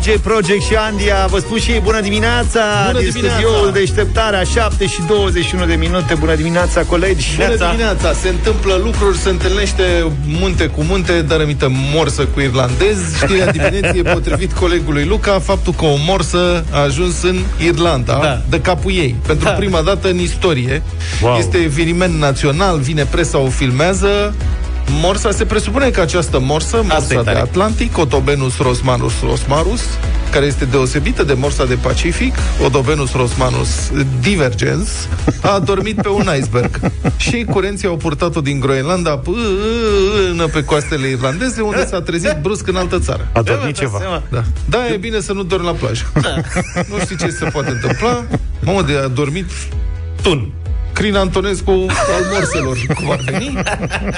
DJ Project și Andia Vă spun și ei bună dimineața Bună Din dimineața. studioul deșteptarea 7 și 21 de minute Bună dimineața, colegi Bună dimineața! Se întâmplă lucruri, se întâlnește munte cu munte, dar rămită morsă cu irlandez. Știrea dimineții e potrivit colegului Luca faptul că o morsă a ajuns în Irlanda, Da. de capul ei. Pentru Da. prima dată în istorie. Wow. Este eveniment național, vine presa, o filmează. Morsa, se presupune că această morsă, e morsa de tare. Atlantic, Odobenus rosmanus rosmarus, care este deosebită de morsa de Pacific, Odobenus rosmanus divergens, a adormit pe un iceberg. Și curenții au purtat-o din Groenlanda până pe coastele irlandeze, unde s-a trezit brusc în altă țară. Da, A dormit ceva. Da. da, e bine să nu dormi la plajă. Nu știi ce se poate întâmpla. Mamă, de a dormit Tun. Crin Antonescu al morselor, cum ar veni.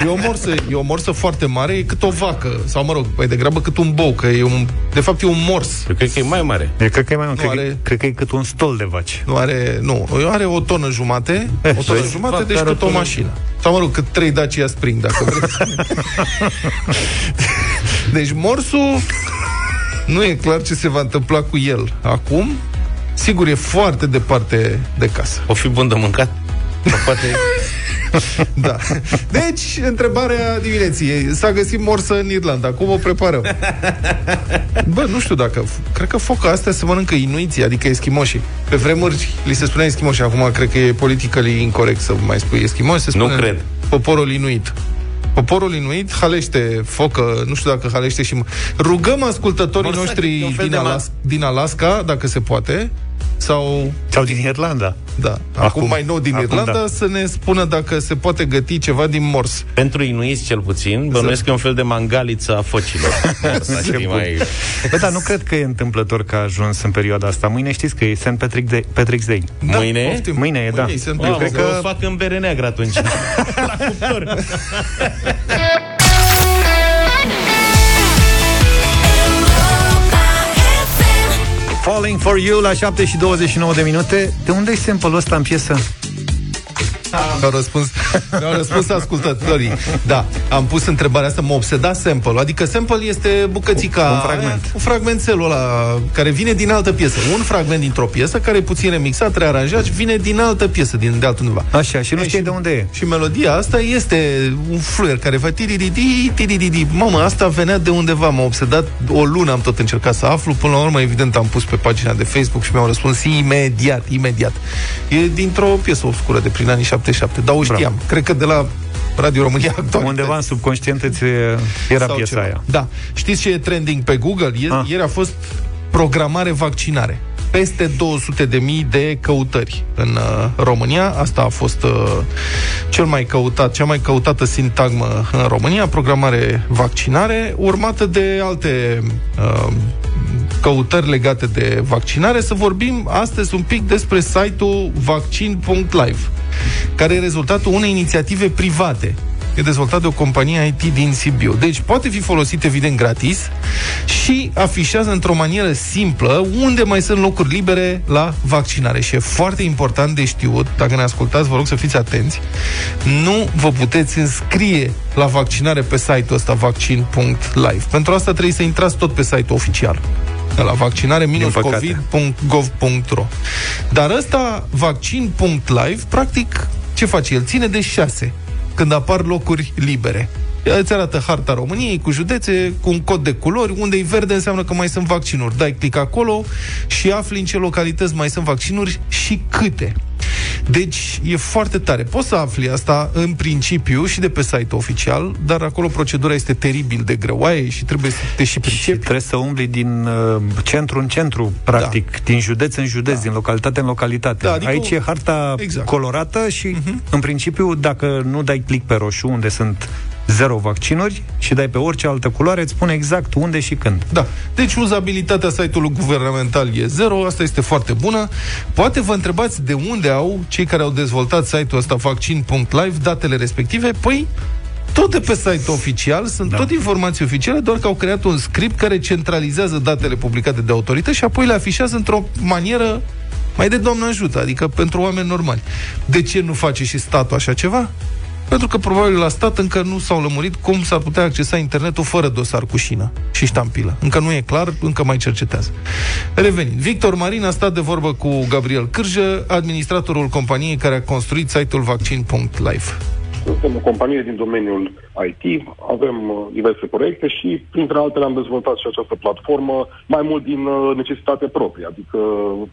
E o morsă, e o morsă foarte mare, e cât o vacă, sau mă rog, mai degrabă cât un bou, că e un, de fapt e un mors. Eu cred că e mai mare. Eu cred că e mai mult, Nu cred, are- că, cred că e cât un stol de vaci Nu are, nu, are o tonă jumate, o tonă vezi? jumate, Fac deci are cât o o tonă. mașină. Sau mă rog, cât trei Dacia Spring, dacă vreți. deci morsul nu e clar ce se va întâmpla cu el. Acum, sigur, e foarte departe de casă. O fi bun de mâncat? Sau poate... Da. Deci, întrebarea dimineții. S-a găsit morsă în Irlanda. Cum o preparăm? Bă, nu știu dacă... Cred că foca astea se mănâncă inuiții, adică eschimoșii. Pe vremuri li se spunea eschimoși. Acum cred că e politically incorrect să mai spui eschimoși. Se Nu spune cred. Poporul inuit. Poporul inuit halește focă, nu știu dacă halește și... Rugăm ascultătorii Morsac, noștri e un fel din, de ma- Alas- din Alaska, dacă se poate, sau Sau din Irlanda da, acum, Acum- mai nou din acum Irlanda, da. să ne spună dacă se poate găti ceva din mors. Pentru inuiți cel puțin, bănuiesc că e un fel de mangaliță a focilor. Asta știi mai... Bă, dar nu cred că e întâmplător că a ajuns în perioada asta Mâine știți că e St. Patrick Day, Patrick's Day Mâine? poftim. Mâine e, da. Mâine se Eu Mamă, întâmplă. cred că că- o fac în bere neagră atunci. La cuptor. Falling for You la 7 și 29 de minute De unde e sample-ul ăsta în piesă? Mi-au răspuns, mi-au răspuns ascultătorii. Da, am pus întrebarea asta, mă obseda sample Adică sample este bucățica Un fragment. aia, Un fragmentelul ăla care vine din altă piesă Un fragment dintr-o piesă care e puțin remixat, rearanjat și Vine din altă piesă, din de altundeva Așa, și nu E, știi de unde e Și melodia asta este un fluier care face tiriridi, tiriridi. Mamă, asta venea de undeva, m-a obsedat o lună, am tot încercat să aflu, până la urmă, evident, am pus pe pagina de Facebook și mi-au răspuns imediat, imediat. E dintr-o piesă obscură de prin anii 77, dar o știam. Cred că de la Radio România Actual. Undeva în subconștient îți era Sau piesa ceva. aia Da. Știți ce e trending pe Google? Ieri, Ah. ieri a fost programare vaccinare. Peste 200 de mii de căutări în uh, România. Asta a fost uh, cel mai căutat, cea mai căutată sintagmă în România, programare vaccinare, urmată de alte uh, căutări legate de vaccinare. Să vorbim astăzi un pic despre site-ul vaccin.live, care e rezultatul unei inițiative private E dezvoltat de o companie IT din Sibiu. Deci poate fi folosit evident gratis și afișează într-o manieră simplă unde mai sunt locuri libere la vaccinare. Și e foarte important de știut, dacă ne ascultați, vă rog să fiți atenți, nu vă puteți înscrie la vaccinare pe site-ul ăsta vaccin.live. Pentru asta trebuie să intrați tot pe site-ul oficial la vaccinare păcate. covid.gov.ro Dar ăsta, vaccin.live, practic, ce face? El ține de șase când apar locuri libere. Ea Îți arată harta României cu județe, cu un cod de culori, unde e verde înseamnă că mai sunt vaccinuri. Dai click acolo și afli în ce localități mai sunt vaccinuri și câte. Deci e foarte tare. Poți să afli asta în principiu și de pe site-ul oficial, dar acolo procedura este teribil de greoaie și trebuie să te și Și pricepi. trebuie să umbli din uh, centru în centru, practic, da. din județ în județ, da. din localitate în localitate. Da, Da, adică- Aici e harta Exact. colorată și, uh-huh. în principiu, dacă nu dai click pe roșu, unde sunt zero vaccinuri, și dai pe orice altă culoare, îți spune exact unde și când. Da. Deci uzabilitatea site-ului guvernamental e zero, asta este foarte bună. Poate vă întrebați de unde au cei care au dezvoltat site-ul ăsta vaccin.live datele respective? Păi tot de pe site oficial, sunt da. tot informații oficiale, doar că au creat un script care centralizează datele publicate de autorități și apoi le afișează într-o manieră mai de doamnă ajută, adică pentru oameni normali. De ce nu face și statul așa ceva? Pentru că probabil la stat încă nu s-au lămurit cum s-ar putea accesa internetul fără dosar cu șină și ștampilă. Încă nu e clar, încă mai cercetează. Revenind, Victor Marin a stat de vorbă cu Gabriel Cârjă, administratorul companiei care a construit site-ul vaccin.life. Suntem o companie din domeniul IT, avem uh, diverse proiecte și, printre altele, am dezvoltat și această platformă mai mult din uh, necesitate proprie. Adică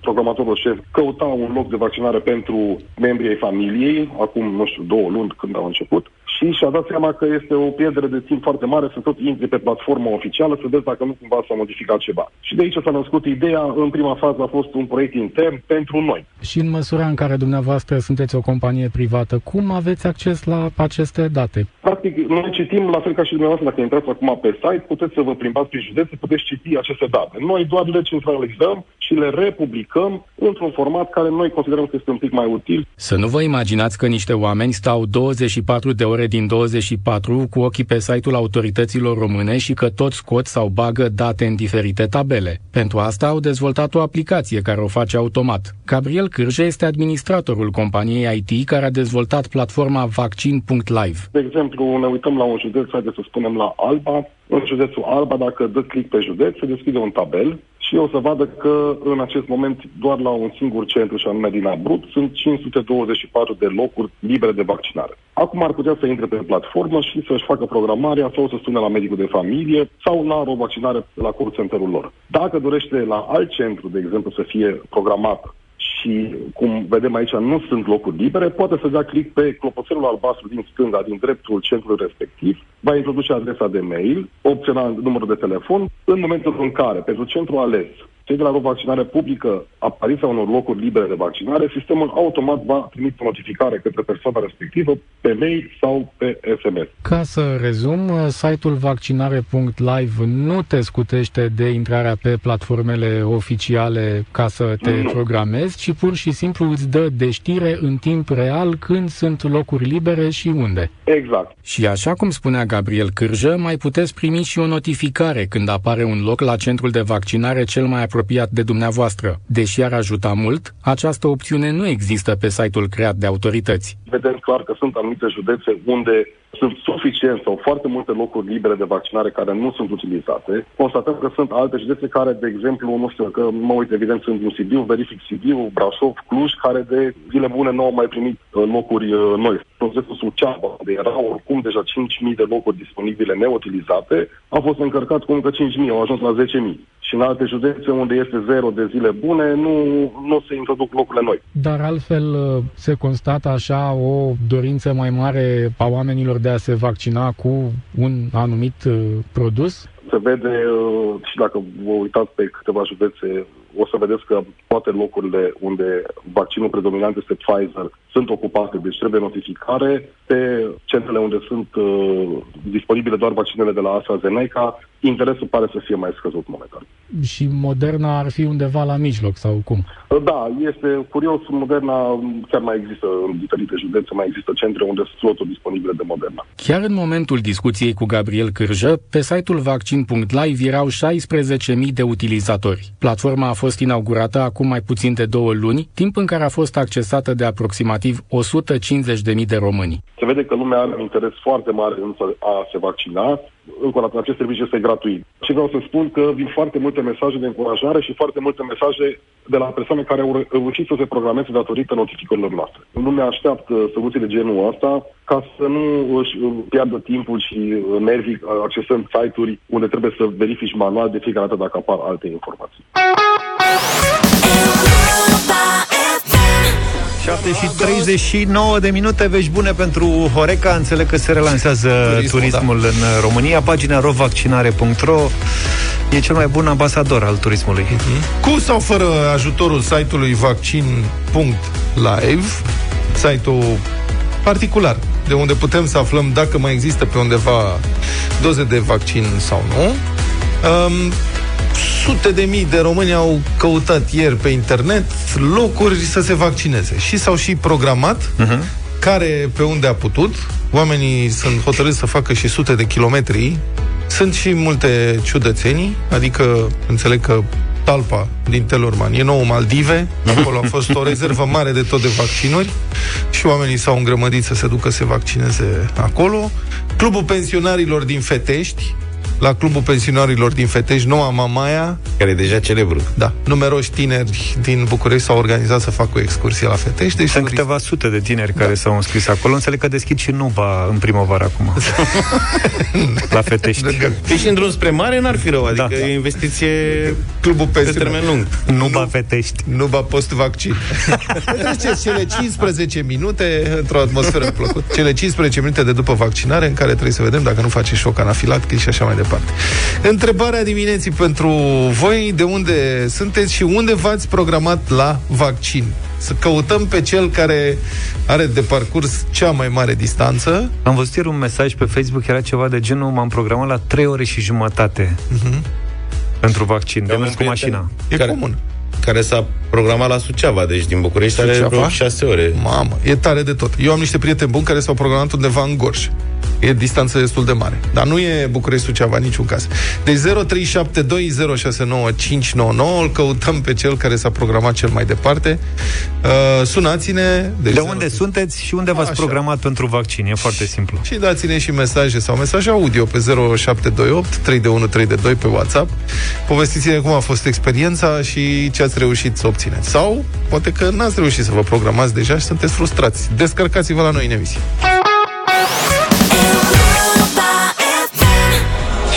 programatorul șef căuta un loc de vaccinare pentru membrii ai familiei, acum, nu știu, două luni când au început, și și-a dat seama că este o pierdere de timp foarte mare să tot intri pe platforma oficială să vezi dacă nu cumva s-a modificat ceva. Și de aici s-a născut ideea, în prima fază a fost un proiect intern pentru noi. Și în măsura în care dumneavoastră sunteți o companie privată, cum aveți acces la aceste date? Practic, noi citim, la fel ca și dumneavoastră, dacă intrați acum pe site, puteți să vă plimbați prin județe, puteți citi aceste date. Noi doar le centralizăm și le republicăm într-un format care noi considerăm că este un pic mai util. Să nu vă imaginați că niște oameni stau 24 de ore din 24 cu ochii pe site-ul autorităților române și că tot scot sau bagă date în diferite tabele. Pentru asta au dezvoltat o aplicație care o face automat. Gabriel Cârje este administratorul companiei IT care a dezvoltat platforma vaccin.live. De exemplu, ne uităm la un județ, haideți să spunem la Alba. În județul Alba, dacă dă click pe județ, se deschide un tabel și o să vadă că în acest moment doar la un singur centru, și anume din Abrut, sunt 524 de locuri libere de vaccinare. Acum ar putea să intre pe platformă și să-și facă programarea sau să sune la medicul de familie sau la o vaccinare la call center-ul lor. Dacă dorește la alt centru, de exemplu, să fie programat și, cum vedem aici, nu sunt locuri libere, poate să dea click pe clopoțelul albastru din stânga, din dreptul centrului respectiv, va introduce adresa de mail, opționa numărul de telefon, în momentul în care, pentru centrul ales, cei de la o vaccinare publică apariția unor locuri libere de vaccinare, sistemul automat va trimite o notificare către persoana respectivă pe mail sau pe SMS. Ca să rezum, site-ul vaccinare.live nu te scutește de intrarea pe platformele oficiale ca să te nu. programezi, ci pur și simplu îți dă de știre în timp real când sunt locuri libere și unde. Exact. Și așa cum spunea Gabriel Cârjă, mai puteți primi și o notificare când apare un loc la centrul de vaccinare cel mai apropiat de dumneavoastră. Deși ar ajuta mult, această opțiune nu există pe site-ul creat de autorități. Vedem clar că sunt anumite județe unde sunt suficient sau foarte multe locuri libere de vaccinare care nu sunt utilizate. Constatăm că sunt alte județe care, de exemplu, nu știu, că mă uit evident sunt în Sibiu, verific Sibiu, Brașov, Cluj, care de zile bune nu au mai primit uh, locuri uh, noi. Procesul Suceava, unde erau oricum deja 5.000 de locuri disponibile neutilizate, a fost încărcat cu încă 5.000, au ajuns la 10.000. Și în alte județe unde este zero de zile bune, nu, nu se introduc locurile noi. Dar altfel uh, se constată așa o dorință mai mare a oamenilor de a se vaccina cu un anumit uh, produs? Se vede uh, și dacă vă uitați pe câteva județe, o să vedeți că toate locurile unde vaccinul predominant este Pfizer sunt ocupate, deci trebuie notificare. Pe centrele unde sunt uh, disponibile doar vaccinele de la AstraZeneca, interesul pare să fie mai scăzut momentan. Și Moderna ar fi undeva la mijloc sau cum? Da, este curios, Moderna chiar mai există în diferite județe, mai există centre unde sunt sloturi disponibile de Moderna. Chiar în momentul discuției cu Gabriel Cârjă, pe site-ul vaccin.live erau 16.000 de utilizatori. Platforma a fost inaugurată acum mai puțin de două luni, timp în care a fost accesată de aproximativ 150.000 de români. Se vede că lumea are un interes foarte mare însă a se vaccina, încă o dată, acest serviciu este gratuit. Și vreau să spun că vin foarte multe mesaje de încurajare și foarte multe mesaje de la persoane care au reușit să se programeze datorită notificărilor noastre. Lumea așteaptă soluții de genul ăsta ca să nu își piardă timpul și nervii accesând site-uri unde trebuie să verifici manual de fiecare dată dacă apar alte informații. 7 și 39 de minute, vești bune pentru Horeca. Înțeleg că se relansează turismul, turismul da. în România. Pagina rovaccinare.ro e cel mai bun ambasador al turismului. Uh-huh. Cu sau fără ajutorul site-ului vaccin.live, site-ul particular, de unde putem să aflăm dacă mai există pe undeva doze de vaccin sau nu. Um, sute de mii de români au căutat ieri pe internet locuri să se vaccineze și s-au și programat uh-huh. care pe unde a putut. Oamenii sunt hotărâți să facă și sute de kilometri. Sunt și multe ciudățenii, adică înțeleg că Talpa din Telorman. E nou Maldive, acolo a fost o rezervă mare de tot de vaccinuri și oamenii s-au îngrămădit să se ducă să se vaccineze acolo. Clubul pensionarilor din Fetești, la Clubul Pensionarilor din Fetești, Noua Mamaia. Care e deja celebru. Da. Numeroși tineri din București s-au organizat să facă o excursie la Fetești. Deci sunt câteva sute de tineri da. care s-au înscris acolo. Înțeleg că deschid și Nuba în primăvară acum. la Fetești. Păi și în drum spre mare n-ar fi rău. Adică da. e investiție Clubul pe termen lung. Nuba Fetești. Nuba post-vaccin. Treceți cele 15 minute într-o atmosferă plăcută. Cele 15 minute de după vaccinare în care trebuie să vedem dacă nu face șoc anafilactic și așa mai departe departe. Întrebarea dimineții pentru voi, de unde sunteți și unde v-ați programat la vaccin? Să căutăm pe cel care are de parcurs cea mai mare distanță. Am văzut ieri un mesaj pe Facebook, era ceva de genul, m-am programat la 3 ore și jumătate uh-huh. pentru vaccin, de mers cu mașina. E care, comun. Care s-a programat la Suceava, deci din București Suceava? are vreo 6 ore. Mamă, e tare de tot. Eu am niște prieteni buni care s-au programat undeva în Gorj. E distanță destul de mare. Dar nu e București-Suceava niciun caz. Deci 0372069599 îl căutăm pe cel care s-a programat cel mai departe. Uh, sunați-ne. Deci de unde 0... sunteți și unde v-ați Așa. programat pentru vaccin. E foarte simplu. Și dați-ne și mesaje sau mesaje audio pe 0728 3 de 1 3 de 2 pe WhatsApp. Povestiți-ne cum a fost experiența și ce ați reușit să obțineți. Sau poate că n-ați reușit să vă programați deja și sunteți frustrați. Descărcați-vă la noi în emisie.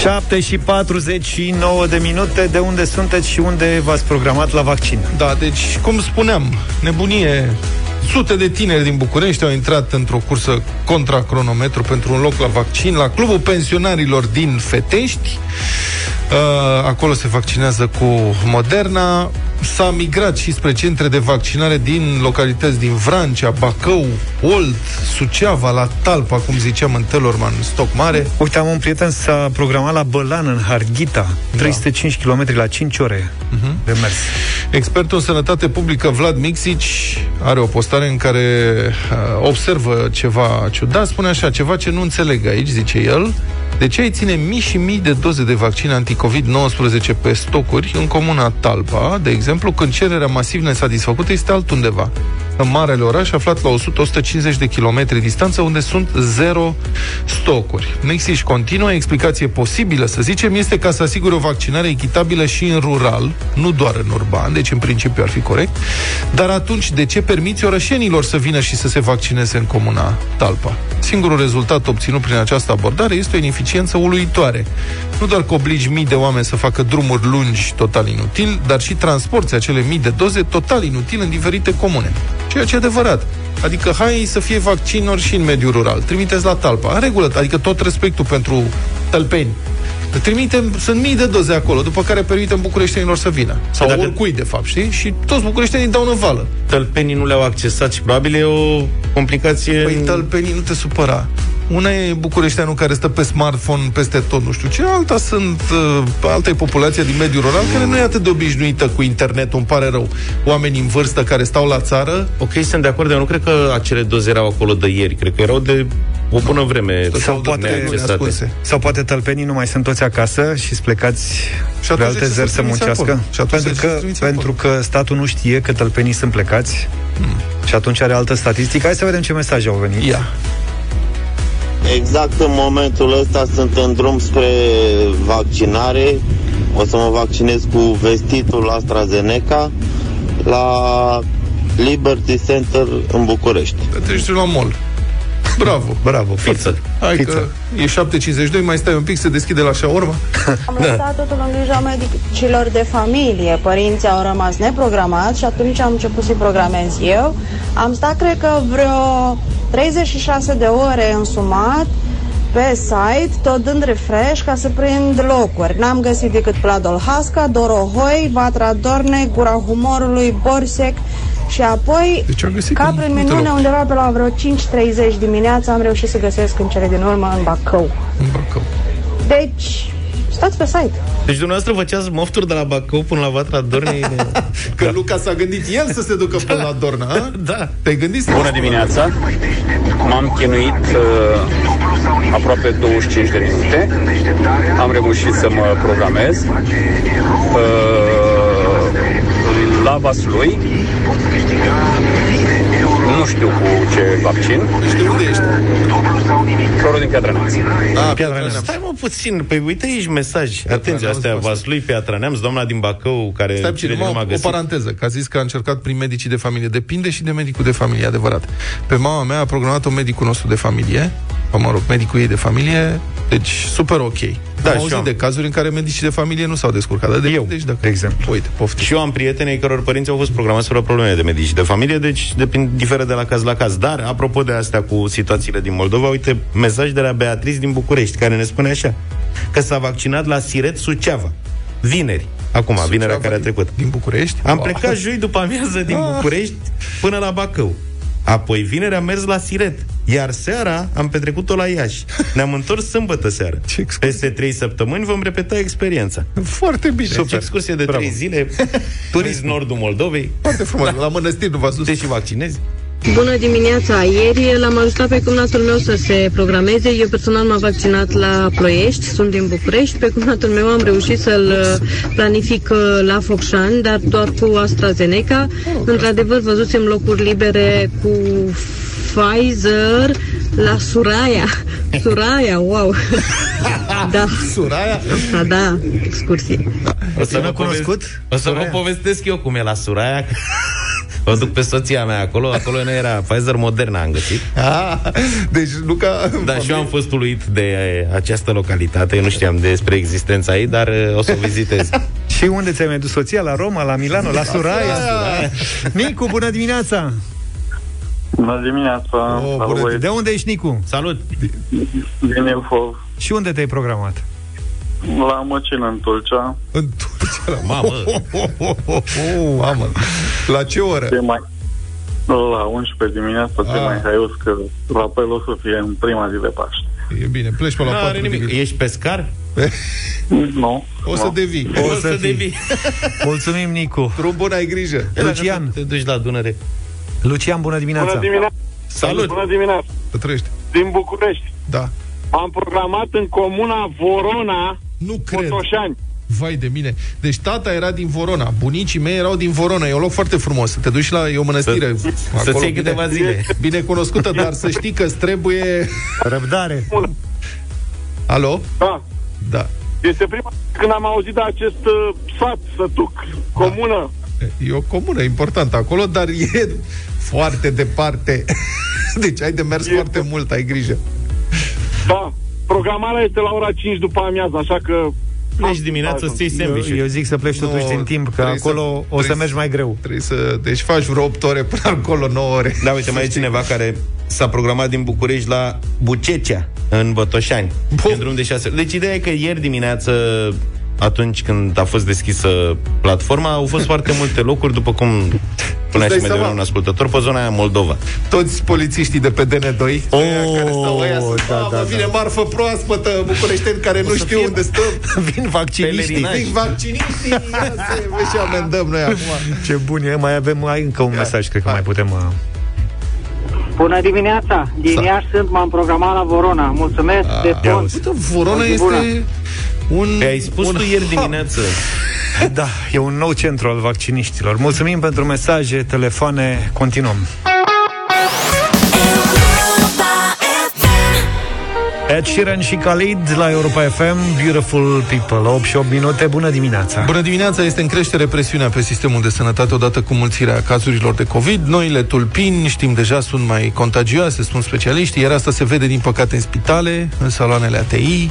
7 și 49 de minute De unde sunteți și unde v-ați programat la vaccin Da, deci, cum spuneam, nebunie Sute de tineri din București au intrat într-o cursă contra cronometru pentru un loc la vaccin la Clubul Pensionarilor din Fetești. Uh, acolo se vaccinează cu Moderna. S-a migrat și spre centre de vaccinare din localități din Vrancea, Bacău, Olt, Suceava, la Talpa, cum ziceam, în Telorman, Stoc Mare. Uite, am un prieten s-a programat la Bălan, în Harghita, 305 da. km la 5 ore uh-huh. de mers. Expertul în sănătate publică Vlad Mixici are o postare în care uh, observă ceva ciudat, spune așa, ceva ce nu înțeleg aici, zice el, de ce ai ține mii și mii de doze de vaccin anticovid-19 pe stocuri în comuna Talpa, de exemplu, când cererea masiv nesatisfăcută este altundeva? În marele oraș, aflat la 100-150 de kilometri distanță, unde sunt zero stocuri. Mexici continuă, explicație posibilă, să zicem, este ca să asigure o vaccinare echitabilă și în rural, nu doar în urban, deci în principiu ar fi corect, dar atunci de ce permiți orășenilor să vină și să se vaccineze în comuna Talpa? Singurul rezultat obținut prin această abordare este o ineficiență uluitoare. Nu doar că obligi mii de oameni să facă drumuri lungi total inutil, dar și transporti acele mii de doze total inutil în diferite comune. Ceea ce e adevărat. Adică hai să fie vaccinuri și în mediul rural. Trimiteți la talpa. În regulă, adică tot respectul pentru tălpeni. Trimitem, sunt mii de doze acolo, după care permitem bucureștenilor să vină. Sau dacă... oricui, de fapt, știi? Și toți bucureștenii dau în vală. Tălpenii nu le-au accesat și probabil e o complicație... Păi tălpenii nu te supăra. Una e bucureșteanul care stă pe smartphone peste tot, nu știu ce, alta sunt, uh, alta e populația din mediul rural care nu e atât de obișnuită cu internetul, îmi pare rău. Oamenii în vârstă care stau la țară. Ok, sunt de acord, eu nu cred că acele doze erau acolo de ieri, cred că erau de o bună vreme. Sau poate, sau poate tălpenii nu mai sunt toți acasă și plecați și pe alte zări să muncească. Și pentru că, pentru că statul nu știe că tălpenii sunt plecați hmm. și atunci are altă statistică. Hai să vedem ce mesaje au venit. Ia. Exact în momentul ăsta sunt în drum spre vaccinare. O să mă vaccinez cu vestitul AstraZeneca la Liberty Center în București. Treci la mall. Bravo. Bravo. Pizza. Hai Pizza. că e 7.52, mai stai un pic, se deschide la șaorma. Am da. lăsat totul în grija medicilor de familie. Părinții au rămas neprogramați și atunci am început să-i programez eu. Am stat, cred că, vreo 36 de ore însumat pe site, tot dând refresh ca să prind locuri. N-am găsit decât Pladol Hasca, Dorohoi, Vatra Dorne, Gura Humorului, Borsec și apoi, deci ca prin minune, undeva pe la vreo 5.30 dimineața am reușit să găsesc în cele din urmă în Bacău. În Bacău. Deci, stați pe site. Deci dumneavoastră făceați mofturi de la Bacău până la Vatra Dornei? Că da. Luca s-a gândit el să se ducă până la Dorna, a? Da. Te-ai gândit? Bună dimineața! M-am chinuit uh, aproape 25 de minute. Am reușit să mă programez. Uh, la Vaslui. Nu știu cu ce vaccin. Și de unde ești? Florul din Piatra Neamț. Ah, Piatra Neamț. Stai mă puțin, păi uite aici mesaj. Atenție, astea Neamț, Vaslui, Piatra Neamț, doamna din Bacău, care Stai puțin, cele din urmă a numai o găsit. paranteză, că a zis că a încercat prin medicii de familie. Depinde și de medicul de familie, adevărat. Pe mama mea a programat un medicul nostru de familie, sau, mă rog, medicul ei de familie, deci super ok. Da, am și auzit eu am. de cazuri în care medicii de familie nu s-au descurcat. Dar depinde Eu, și dacă... de exemplu. Uite, poftim. Și eu am prieteni ai căror părinți au fost programați fără probleme de medici de familie, deci depind, diferă de la caz la caz. Dar, apropo de astea cu situațiile din Moldova, uite, mesaj de la Beatriz din București, care ne spune așa, că s-a vaccinat la Siret Suceava, vineri, acum, vinerea care a trecut. Din București? Am Wow. plecat joi după amiază din Ah. București până la Bacău. Apoi vineri am mers la Siret, iar seara am petrecut-o la Iași. Ne-am întors sâmbătă seară. Ce excursie. Peste trei săptămâni vom repeta experiența. Foarte bine. Super. Excursie de Bravo. trei zile, turism nordul Moldovei, Foarte frumos. La mănăstiri nu v-ați dus. te și vaccinezi. Bună dimineața! Ieri l-am ajutat pe cumnatul meu să se programeze. Eu personal m-am vaccinat la Ploiești, sunt din București. Pe cumnatul meu am reușit să-l uh, planific uh, la Focșani, dar doar cu AstraZeneca. Într-adevăr, văzusem locuri libere cu Pfizer la Suraia. Suraia, wow! da, Suraia? da, da, excursie. O să, E vă necunoscut? povest- o să vă Suraia? povestesc eu cum e la Suraia. O duc pe soția mea acolo, acolo nu era Pfizer Moderna am găsit. Ah, deci nu ca... Da, și eu am fost uluit de e, această localitate, eu nu știam despre existența ei, dar e, o să o vizitez. Și unde ți-ai mai dus soția? La Roma, la Milano, la Suraia? Nicu, bună dimineața! Bună dimineața, Oh, salut bună băieți, De unde ești, Nicu? Salut! din Ilfov, Și unde te-ai programat? La Măcină, în Tulcea, În Turcia, la Mamă! Oh, oh, oh, oh, mamă. La ce oră? ce mai... La 11 dimineața, ce Ah. mai haios că rapelul o să fie în prima zi de Paște. E bine, pleci pe la Nu 4 are nimic. Ești pescar? Nu, O să nu. devii. O, să să fii. devii. Mulțumim, Nicu. Drum bun, ai grijă. Lucian. Te duci la Dunăre. Lucian, bună dimineața! Bună dimineața, Salut! bună dimineața, Să trăiești. din București. Da. Am programat în comuna Vorona, Nu cred. Botoșani. Vai de mine. Deci tata era din Vorona. Bunicii mei erau din Vorona. E un loc foarte frumos. Să te duci la... E o mănăstire. Să- acolo, să-ți iei bine- câteva zile. Bine cunoscută, dar să știi că îți trebuie... Răbdare! Alo? Da. Da. Este prima dată când am auzit de acest uh, sat, sătuc, comună. E o comună importantă acolo, dar e foarte departe. Deci ai de mers E- foarte mult, ai grijă. Da. Programarea este la ora 5 după amiază, așa că... Pleci dimineața să iei Eu, sandwich eu zic să pleci Nu, totuși din timp, că trebuie acolo să- o să trebuie mergi să- mai greu. Trebuie să... Deci faci vreo 8 ore până acolo, 9 ore. Da, uite, mai e cineva care s-a programat din București la Bucecea, în Botoșani. Bun. În drum de șase. Deci ideea e că ieri dimineață atunci când a fost deschisă platforma, au fost foarte multe locuri, după cum spunea dai și mai devreme seama? un ascultător, pe zona aia Moldova. Toți polițiștii de pe DN2 Oh, ăia care stau ăia sunt, da, da, da, da. vine marfă proaspătă bucureșteni care nu știu fie- unde stăm Vin vacciniștii. Pelerinaj. Zic vacciniștii ia să vezi și amendăm noi acum Ce bun e. Mai avem mai încă un mesaj, cred că mai putem... uh, Bună dimineața! Din Sa- Iași sunt, m-am programat la Vorona. Mulțumesc de ia tot! uzi. Uite, Vorona O zi bună. este un... Pe ai spus un tu ieri dimineață. Da, e un nou centru al vacciniștilor. Mulțumim pentru mesaje, telefoane, continuăm. Ed Sheeran și Khalid la Europa FM Beautiful People 8 și 8 minute, bună dimineața Bună dimineața, este în creștere presiunea pe sistemul de sănătate odată cu mulțirea cazurilor de COVID. Noile tulpini, știm deja, sunt mai contagioase, spun specialiștii, iar asta se vede, din păcate, în spitale, în saloanele ATI.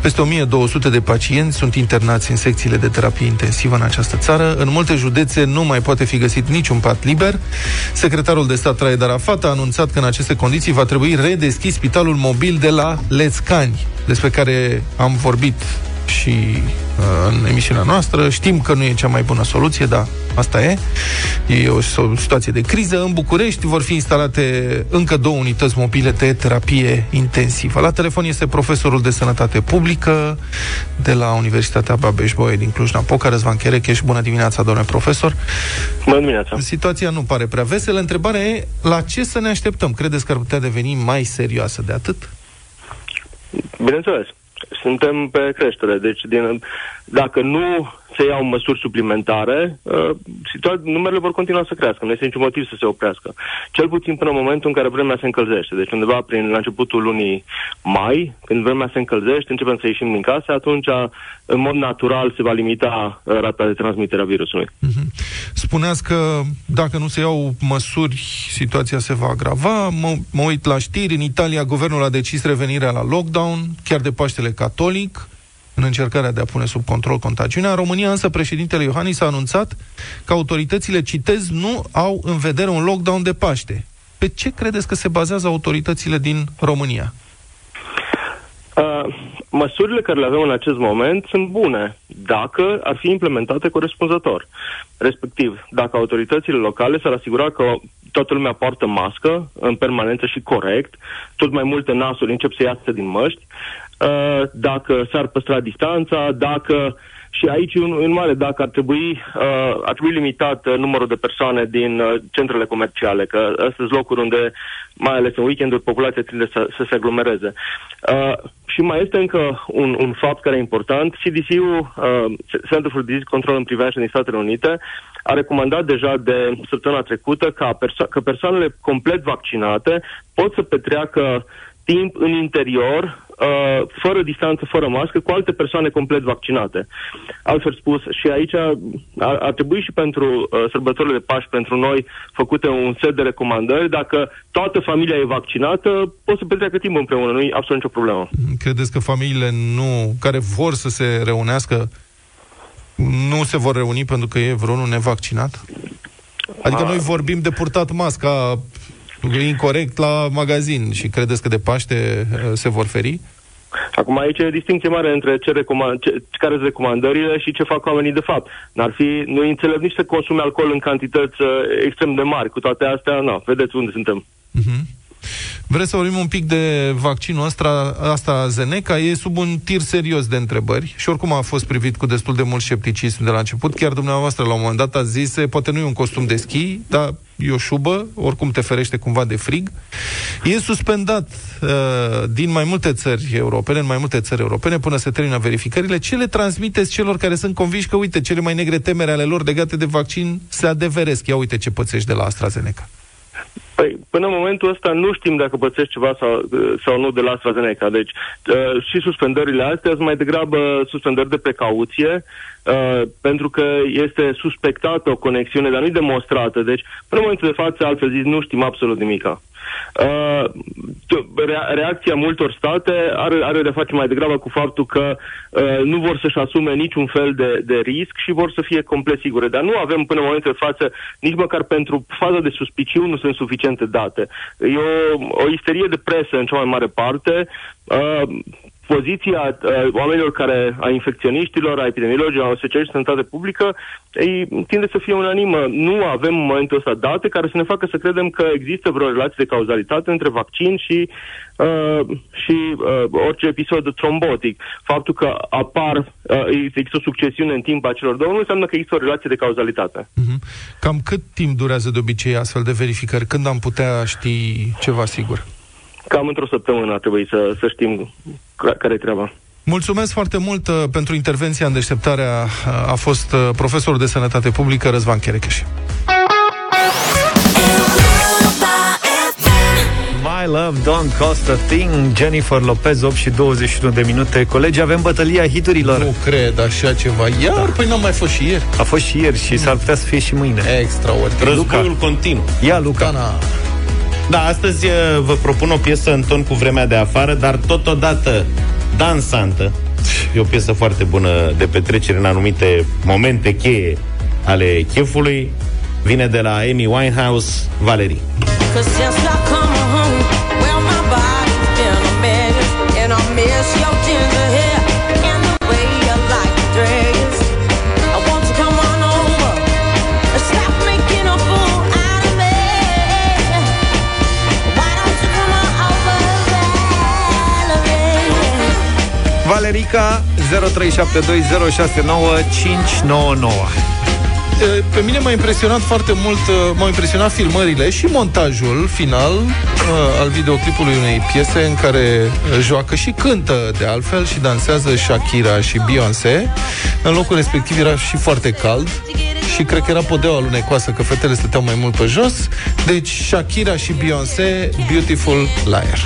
Peste 1200 de pacienți sunt internați în secțiile de terapie intensivă în această țară. În multe județe nu mai poate fi găsit niciun pat liber. Secretarul de stat Raed Arafat a anunțat că în aceste condiții va trebui redeschis spitalul mobil de la Lețcani, despre care am vorbit și uh, în emisiunea noastră. Știm că nu e cea mai bună soluție, dar asta e. E o so- situație de criză. În București vor fi instalate încă două unități mobile de terapie intensivă. La telefon este profesorul de sănătate publică de la Universitatea Babeș-Bolyai din Cluj-Napoca, Răzvan Cherecheș. Bună dimineața, domnule profesor. Bună dimineața. Situația nu pare prea veselă. Întrebarea e la ce să ne așteptăm? Credeți că ar putea deveni mai serioasă de atât? Bineînțeles, suntem pe creștere, deci din, dacă nu se iau măsuri suplimentare, uh, situa- numerele vor continua să crească. Nu este niciun motiv să se oprească. Cel puțin până în momentul în care vremea se încălzește. Deci undeva prin la începutul lunii mai, când vremea se încălzește, începem să ieșim din casă, atunci în mod natural se va limita uh, rata de transmitere a virusului. Spuneați că dacă nu se iau măsuri, situația se va agrava. Mă, mă uit la știri, în Italia guvernul a decis revenirea la lockdown, chiar de Paștele Catolic, în încercarea de a pune sub control contagiunea. În România însă președintele Iohannis a anunțat că autoritățile, citez, nu au în vedere un lockdown de Paște. Pe ce credeți că se bazează autoritățile din România? Uh, măsurile care le avem în acest moment sunt bune dacă ar fi implementate corespunzător. Respectiv, dacă autoritățile locale s-ar asigura că toată lumea poartă mască în permanență și corect, tot mai multe nasuri încep să iasă din măști, uh, dacă s-ar păstra distanța, dacă și aici un, un mare dacă ar trebui, uh, ar trebui limitat uh, numărul de persoane din uh, centrele comerciale, că astea sunt locuri unde, mai ales în weekenduri, populația tinde să, să se aglomereze. Uh, și mai este încă un, un fapt care e important. CDC-ul, uh, Center for Disease Control and Prevention din Statele Unite, a recomandat deja de săptămâna trecută ca perso- că persoanele complet vaccinate pot să petreacă timp în interior, uh, fără distanță, fără mască, cu alte persoane complet vaccinate. Altfel spus, și aici ar, ar trebui și pentru uh, sărbătorile de Paști, pentru noi, făcute un set de recomandări. Dacă toată familia e vaccinată, pot să petreacă timp împreună, nu e absolut nicio problemă. Credeți că familiile nu, care vor să se reunească nu se vor reuni pentru că e vreunul nevaccinat? Adică noi vorbim de purtat masca incorrect la magazin și credeți că de Paște uh, se vor feri? Acum aici e o distinție mare între ce recomand, ce, care sunt recomandările și ce fac oamenii de fapt. N-ar fi, nu înțeleg nici să consume alcool în cantități uh, extrem de mari. Cu toate astea, nu, vedeți unde suntem. Uh-huh. Vreți să vorbim un pic de vaccinul ăsta, asta Zeneca? E sub un tir serios de întrebări și oricum a fost privit cu destul de mult scepticism de la început. Chiar dumneavoastră la un moment dat a zis, poate nu e un costum de schi, dar e o șubă, oricum te ferește cumva de frig. E suspendat uh, din mai multe țări europene, în mai multe țări europene, până se termină verificările. Ce le transmiteți celor care sunt conviși că, uite, cele mai negre temere ale lor legate de vaccin se adeveresc? Ia uite ce pățești de la AstraZeneca. Păi, până în momentul ăsta nu știm dacă pățești ceva sau, sau nu de la AstraZeneca. Deci, uh, și suspendările astea sunt mai degrabă suspendări de precauție, uh, pentru că este suspectată o conexiune, dar nu e demonstrată. Deci, până în momentul de față, altfel zis, nu știm absolut nimica. Uh, rea- reacția multor state are, are de face mai degrabă cu faptul că uh, nu vor să-și asume niciun fel de, de risc și vor să fie complet sigure. Dar nu avem până în momentul de față, nici măcar pentru faza de suspiciu nu sunt suficiente date. E o, o isterie de presă în cea mai mare parte. Uh, poziția uh, oamenilor care, a infecționiștilor, a epidemiologilor, a specialiști de sănătate publică, ei tinde să fie unanimă. Nu avem în momentul ăsta date care să ne facă să credem că există vreo relație de cauzalitate între vaccin și, uh, și uh, orice episod trombotic. Faptul că apar, uh, există o succesiune în timp a celor două, nu înseamnă că există o relație de cauzalitate. Uh-huh. Cam cât timp durează de obicei astfel de verificări? Când am putea ști ceva sigur? Cam într-o săptămână ar trebui să, să știm care e treaba. Mulțumesc foarte mult uh, pentru intervenția în deșteptarea. Uh, a fost uh, profesorul de sănătate publică Răzvan Cherecheș. My Love Don't Cost a Thing Jennifer Lopez, 8 și 21 de minute Colegi, avem bătălia hiturilor Nu cred așa ceva Iar, da. păi n-am mai fost și ieri A fost și ieri și s-ar putea să fie și mâine Extraordinar Războiul continuu Ia, Luca Cana. Da, astăzi uh, vă propun o piesă în ton cu vremea de afară, dar totodată dansantă. E o piesă foarte bună de petrecere în anumite momente cheie ale chefului. Vine de la Amy Winehouse, Valerie. Cause since I come home, Valerica 0372069599 e, pe mine m-a impresionat foarte mult, uh, m-au impresionat filmările și montajul final uh, al videoclipului unei piese în care uh, joacă și cântă de altfel și dansează Shakira și Beyoncé. În locul respectiv era și foarte cald și cred că era podeaua alunecoasă, că fetele stăteau mai mult pe jos. Deci Shakira și Beyoncé, Beautiful Liar.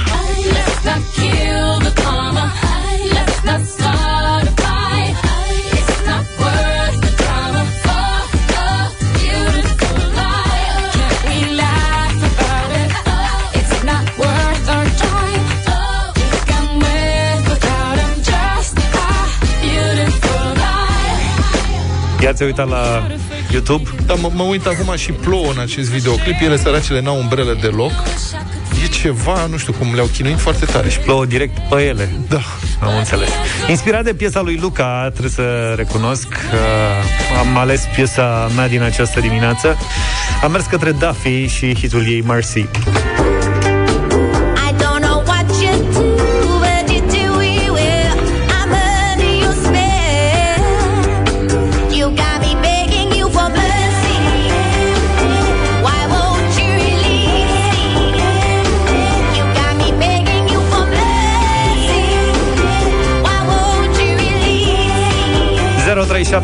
Life. I-ați uitat la YouTube? Da, mă, mă uit acum și plouă în acest videoclip. Ele, săracele, n-au umbrele deloc. E ceva, nu știu cum, le-au chinuit foarte tare. Și Plouă direct pe ele. Da. Am înțeles. Inspirat de piesa lui Luca, trebuie să recunosc că am ales piesa mea din această dimineață. Am mers către Duffy și hitul ei Mercy. 0372069599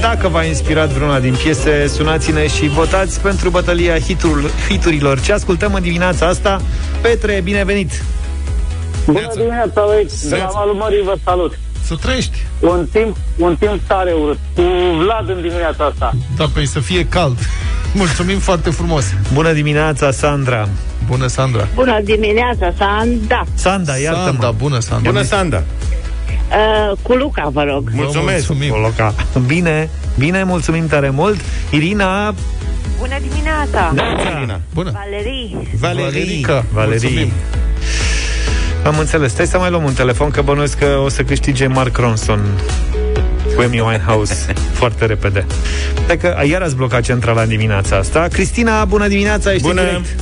Dacă v-a inspirat vreuna din piese, sunați-ne și votați pentru bătălia hitul, hiturilor. Ce ascultăm în dimineața asta? Petre, binevenit! Bună dimineața, băieți! De la malul mării vă salut! Să trăiești! Un timp, un timp tare urât. Cu Vlad în dimineața asta. Da, păi să fie cald. Mulțumim foarte frumos! Bună dimineața, Sandra! Bună, Sandra! Bună dimineața, Sanda. Sanda, iartă-mă! Sanda, bună, Sanda! Bună, Sanda! Uh, cu Luca, vă rog. Mulțumesc! mulțumim. Coloca. Bine, bine, mulțumim tare mult. Irina, Bună dimineața. Irina. Bună! Valerii. Valerica! Valerii. Mulțumim. Am înțeles. Stai să mai luăm un telefon, că bănuiesc că o să câștige Mark Ronson cu Amy Winehouse foarte repede. Stai că iar ați blocat centrala în dimineața asta. Cristina, bună dimineața, ești Bună. în direct.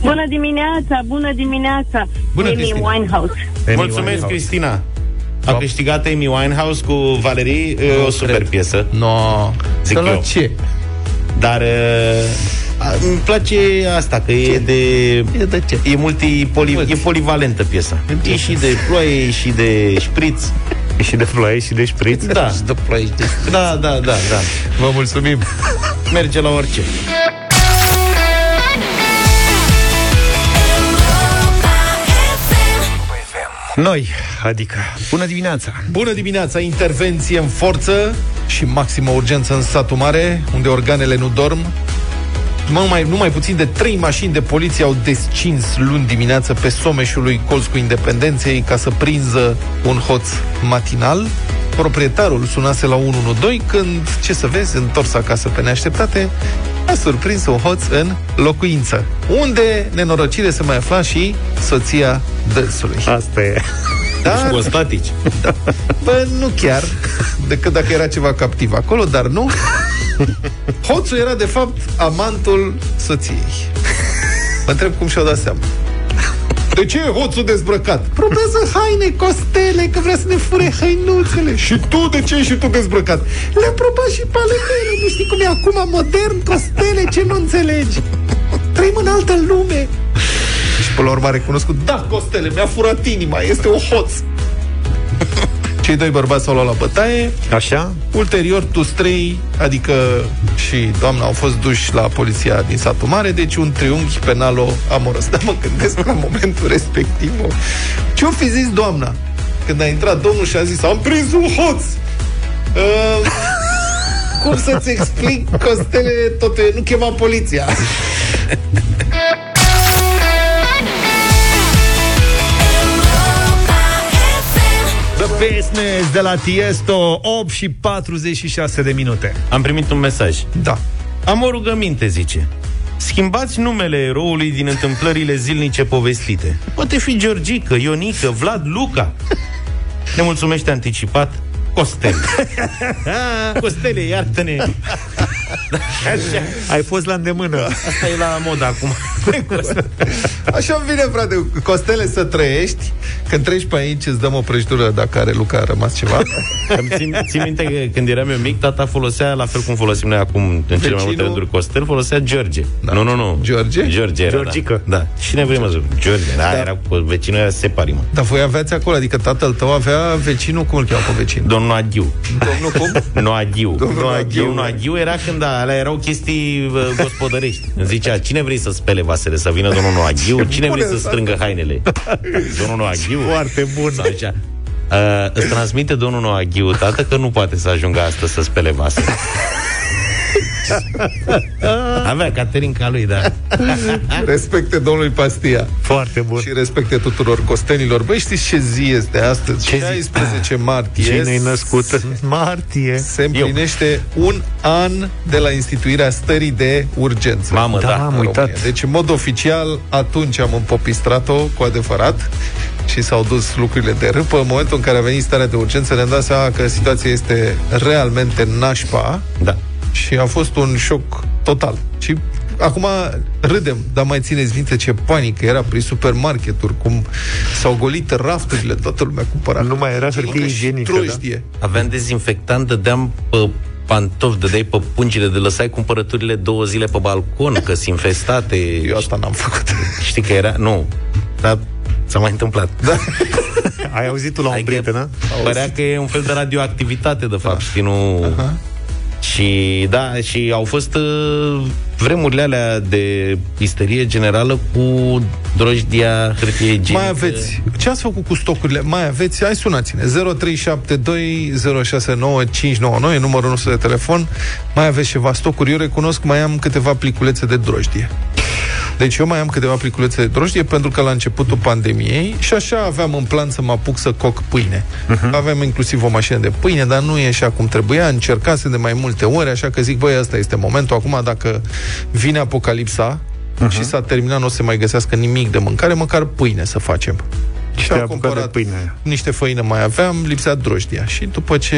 Bună dimineața, bună dimineața. Bună, Amy Cristina. Winehouse. Amy Mulțumesc, Winehouse. Cristina! A câștigat Amy Winehouse cu Valerie, e o super cred. piesă. No, Zic să la eu. ce? Dar uh, a, îmi place asta, că e de... E de ce? E, multipoli, e polivalentă piesa. E și de ploaie, e și de șpriț. E și de floaie și de șpriț. Da, De plăiești. da, da, da, da. Vă mulțumim! Merge la orice. Noi, adică, bună dimineața. Bună dimineața! Intervenție în forță și maximă urgență în satul mare, unde organele nu dorm. Nu mai, nu mai puțin de trei mașini de poliție au descins luni dimineață pe someșul lui Colț cu Independenței ca să prinză un hoț matinal. Proprietarul sunase la 112 când, ce să vezi, întors acasă pe neașteptate, a surprins un hoț în locuință, unde, nenorocire, se mai afla și soția dânsului. Asta e. Dar, Cu statici. Bă, nu chiar, decât dacă era ceva captiv acolo, dar nu. Hoțul era, de fapt, amantul soției. Mă întreb cum și-o dat seama. De ce e hoțul dezbrăcat? Probează haine, costele, că vrea să ne fure hăinuțele. Și tu, de ce ești și tu dezbrăcat? Le-a probat și paletele, nu știi cum e acum modern, costele, ce nu înțelegi? Trăim în altă lume. Și până la urmă a recunoscut, da, costele, mi-a furat inima, este un hoț. Cei doi bărbați s-au luat la bătaie. Așa? Ulterior, toți trei, adică și doamna, au fost duși la poliția din satul mare, deci un triunghi penalo-amoros. Dar mă gândesc la momentul respectiv. mă. Ce-o fi zis doamna? Când a intrat domnul și a zis, am prins un hoț! Uh, cum să-ți explic, Costele, totul e, nu chema poliția. Business de la Tiesto 8 și 46 de minute Am primit un mesaj. Da. Am o rugăminte, zice. Schimbați numele eroului din întâmplările zilnice povestite. Poate fi Georgică, Ionică, Vlad, Luca. Ne mulțumește anticipat Costel. Costele, iartă-ne. Ai fost la îndemână. Asta e la mod acum. Așa îmi vine, frate, Costele, să trăiești. Când treci pe aici, îți dăm o prăjitură dacă are Luca a rămas ceva. Îmi țin, țin minte că când eram eu mic, tata folosea, la fel cum folosim noi acum în cele mai multe Vecinul? rânduri Costel, folosea George. Da. Nu, nu, nu. George? George era, Georgică. Da. da. Și ne vrem mă George. Da, Da. era cu vecinul era separi, mă. Dar voi aveați acolo, adică tatăl tău avea vecinul, cum îl cheamă pe vecin? Domnul Aghiu. Domnul cum? Nu Aghiu. Domnul Aghiu. Domnul Aghiu era când alea erau chestii uh, gospodărești. Îmi zicea, cine vrei să spele vasele? Să vină domnul Aghiu? Cine bune vrei să asta. strângă hainele? Domnul Aghiu? Foarte bun. Sau zicea, Uh, îți transmite domnul Noaghiu, tată, că nu poate să ajungă astăzi să spele vase. Avea Caterinca lui, da. Respecte domnului Pastia. Foarte bun. Și respecte tuturor costenilor. Băi, știți ce zi este astăzi? Ce zi? 16 martie. Cine e născut în martie? Se împlinește Eu. un an de la instituirea stării de urgență. Mamă, Da, da. am în uitat. România. Deci, în mod oficial, atunci am împopistrat-o cu adevărat și s-au dus lucrurile de râpă. În momentul în care a venit starea de urgență, ne-am dat seama că situația este realmente nașpa Da. Și a fost un șoc total. Și acum râdem, dar mai țineți minte ce panică era prin supermarketuri, cum s-au golit rafturile, toată lumea cumpăra. Nu mai era hârtie igienică, da? Trojdie. Aveam dezinfectant, dădeam pe pantofi, dădeai pe pungile de lăsai cumpărăturile două zile pe balcon, că sunt infestate. Eu asta n-am făcut. Știi că era... Nu, dar s-a mai întâmplat. Da. Ai auzit tu la un Adică prieten, a? Părea că e un fel de radioactivitate, de fapt, știi, nu... Aha. Și da, și au fost uh, vremurile alea de isterie generală cu drojdia, hârtie igienică. Mai aveți. Ce ați făcut cu stocurile? Mai aveți? Hai sunați-ne. 0372069599 e numărul nostru de telefon. Mai aveți ceva stocuri? Eu recunosc că mai am câteva pliculețe de drojdie. Deci eu mai am câteva pliculețe de drojdie pentru că la începutul pandemiei și așa aveam în plan să mă apuc să coc pâine. Uh-huh. Aveam inclusiv o mașină de pâine, dar nu e așa cum trebuia. Încercase de mai multe ori, așa că zic, băi, ăsta este momentul. Acum, dacă vine apocalipsa uh-huh. și s-a terminat, nu o să se mai găsească nimic de mâncare, măcar pâine să facem. Și te-ai apucat de pâine. niște făină mai aveam, lipsea drojdia. Și după ce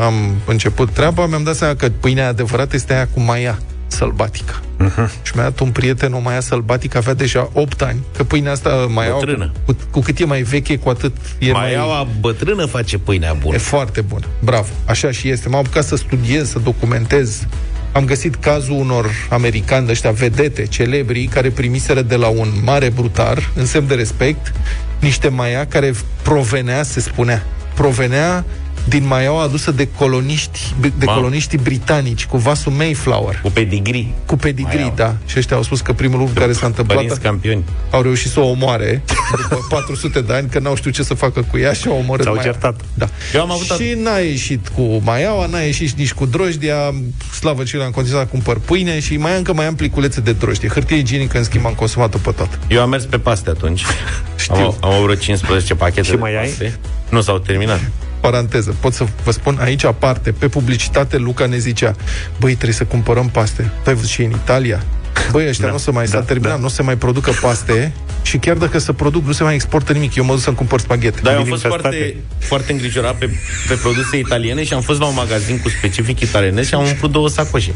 am început treaba, mi-am dat seama că pâinea adevărată este aia cu maia sălbatică. Uh-huh. Și mi-a dat un prieten o maia sălbatică, avea deja 8 ani, că pâinea asta mai Bătrână. Cu, cu cât e mai veche, cu atât e mai... Maiaua bătrână face pâinea bună. E foarte bună. Bravo. Așa și este. M-am apucat să studiez, să documentez. Am găsit cazul unor americani de ăștia vedete, celebri, care primiseră de la un mare brutar, în semn de respect, niște maia care provenea, se spunea, provenea din maiaua adusă de coloniști, de Mamă. coloniștii britanici, cu vasul Mayflower. Cu pedigree. Cu pedigree, Maiaua. da. Și ăștia au spus că primul lucru care s-a întâmplat Părinți campioni. au reușit să o omoare după 400 de ani, că n-au știut ce să facă cu ea și au omorât S-au Maiaua. certat. Da. Eu am avut și n-a ieșit cu maiaua, n-a ieșit nici cu drojdia, slavă celui am continuat să cumpăr pâine și mai încă mai am pliculețe de drojdie. Hârtie igienică, în schimb, am consumat-o pe tot. Eu am mers pe paste atunci. Știu. Am, am avut vreo 15 pachete Și de mai ai? paste. Nu s-au terminat. Paranteză, pot să vă spun aici aparte, pe publicitate Luca ne zicea, băi, trebuie să cumpărăm paste. Tu ai văzut și în Italia? Băi, ăștia Da, nu o să mai da, s-a terminat, da. nu o să se mai producă paste și chiar dacă se produc, nu se mai exportă nimic. Eu mă duc să-mi cumpăr spaghete. Dar eu am Vin fost infestate. foarte, foarte îngrijorat pe, pe produse italiene și am fost la un magazin cu specific italienesc și am umplut două sacoșe.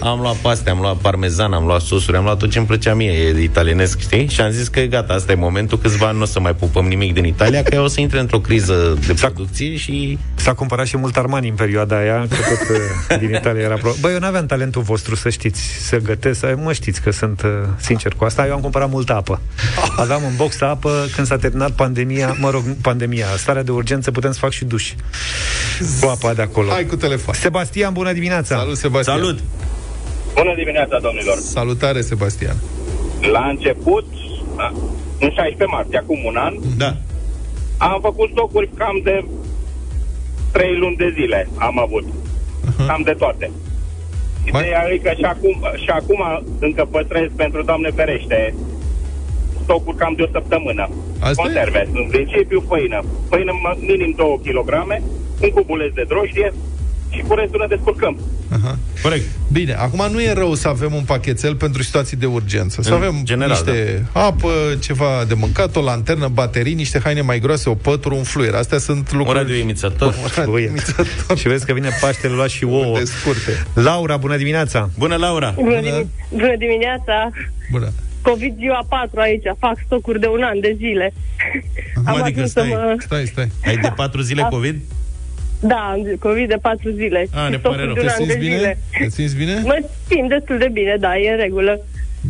Am luat paste, am luat parmezan, am luat sosuri, am luat tot ce îmi plăcea mie, e italienesc, știi? Și am zis că gata, asta e momentul, câțiva ani nu o să mai pupăm nimic din Italia, că o să intre într-o criză de producție și... S-a cumpărat și mult Armani în perioada aia, că tot uh, din Italia era pro... Băi, eu n-aveam talentul vostru, să știți, să gătesc, să- mă știți că sunt uh, sincer cu asta, eu am cumpărat multă apă. Aveam un box de apă, când s-a terminat pandemia, mă rog, pandemia, starea de urgență, putem să fac și duș cu apa de acolo. Hai cu telefon. Sebastian, bună dimineața! Salut, Sebastian. Salut! Bună dimineața, domnilor! Salutare, Sebastian. La început, a, în 16 martie, acum un an, Da. am făcut stocuri cam de 3 luni de zile am avut. Cam de toate. Mai- Ideea e că și acum, și acum încă păstrez pentru Doamne ferește stocuri cam de o săptămână. Asta e? Conserve. În principiu făină. Făină mă- minim 2 kg, un cubuleț de drojdie și cu restul ne descurcăm. Aha. Corect. Bine, acum nu e rău să avem un pachetel pentru situații de urgență. Să În avem general, niște apă, ceva de mâncat, o lanternă, baterii, niște haine mai groase, o pătură, un fluier. Astea sunt Un lucruri... radioemițător. Un radioemițător. Și vezi că vine Paștele luat și ouă. De scurte. Laura, bună dimineața! Bună, Laura! Bună, dim- bună dimineața! Bună. COVID ziua 4 aici, fac stocuri de un an de zile. Cum Am adică ajuns să stai? mă... Stai, stai. Ai de patru zile A- COVID? Da, am de- COVID de 4 zile. A, ne Stocuri pare rău. de un Te an simți de bine? zile. Te simți bine? Mă simt destul de bine, da, e în regulă.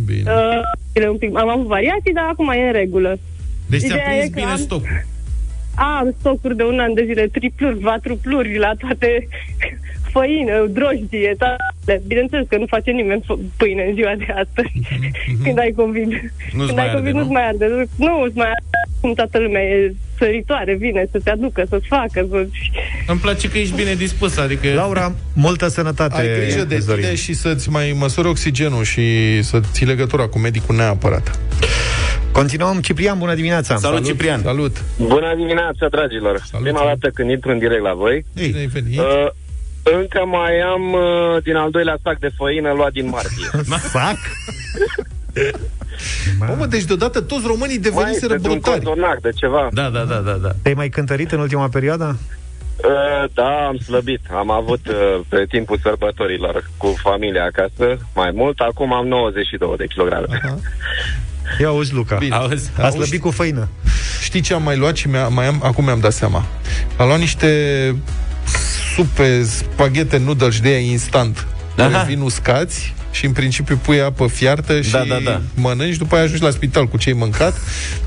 Bine. Uh, e un pic, am avut variații, dar acum e în regulă. Deci ți-a Ideea e prins că bine am- stocul. Am stocuri de un an de zile, tripluri, patrupluri la toate făină, drojdie, toate. Bineînțeles că nu face nimeni fă- pâine în ziua de astăzi. Când ai COVID. Nu-ți Când mai ai arde, COVID nu? nu-ți mai arde. Nu îți mai arde. Cum toată lumea e săritoare, vine să te aducă, să-ți facă, să Îmi place că ești bine dispus, adică... Laura, multă sănătate. Ai grijă de îți dorim. tine și să-ți mai măsori oxigenul și să ții legătura cu medicul neapărat. Continuăm. Ciprian, bună dimineața! Salut, Ciprian! Salut! Bună dimineața, dragilor! Salut. Prima dată când intru în direct la voi. Ei. Bine ai venit. Uh, încă mai am uh, din al doilea sac de făină luat din martie. Sac? Mamă, deci deodată toți românii deveniseră pentru un brutari. cozonac de ceva. Da, da, da, da, da. Te-ai mai cântărit în ultima perioadă? Uh, da, am slăbit. Am avut uh, pe timpul sărbătorilor cu familia acasă mai mult. Acum am 92 de kilograme. Aha. Ia auzi, Luca. Bine. Auzi? A slăbit cu făină. Știi ce am mai luat și mi-a, mai am, acum mi-am dat seama? Am luat niște supe, spaghete, noodles de aia instant, Aha. care vin uscați și în principiu pui apă fiartă și Da, da, da. mănânci, după aia ajungi la spital cu ce ai mâncat.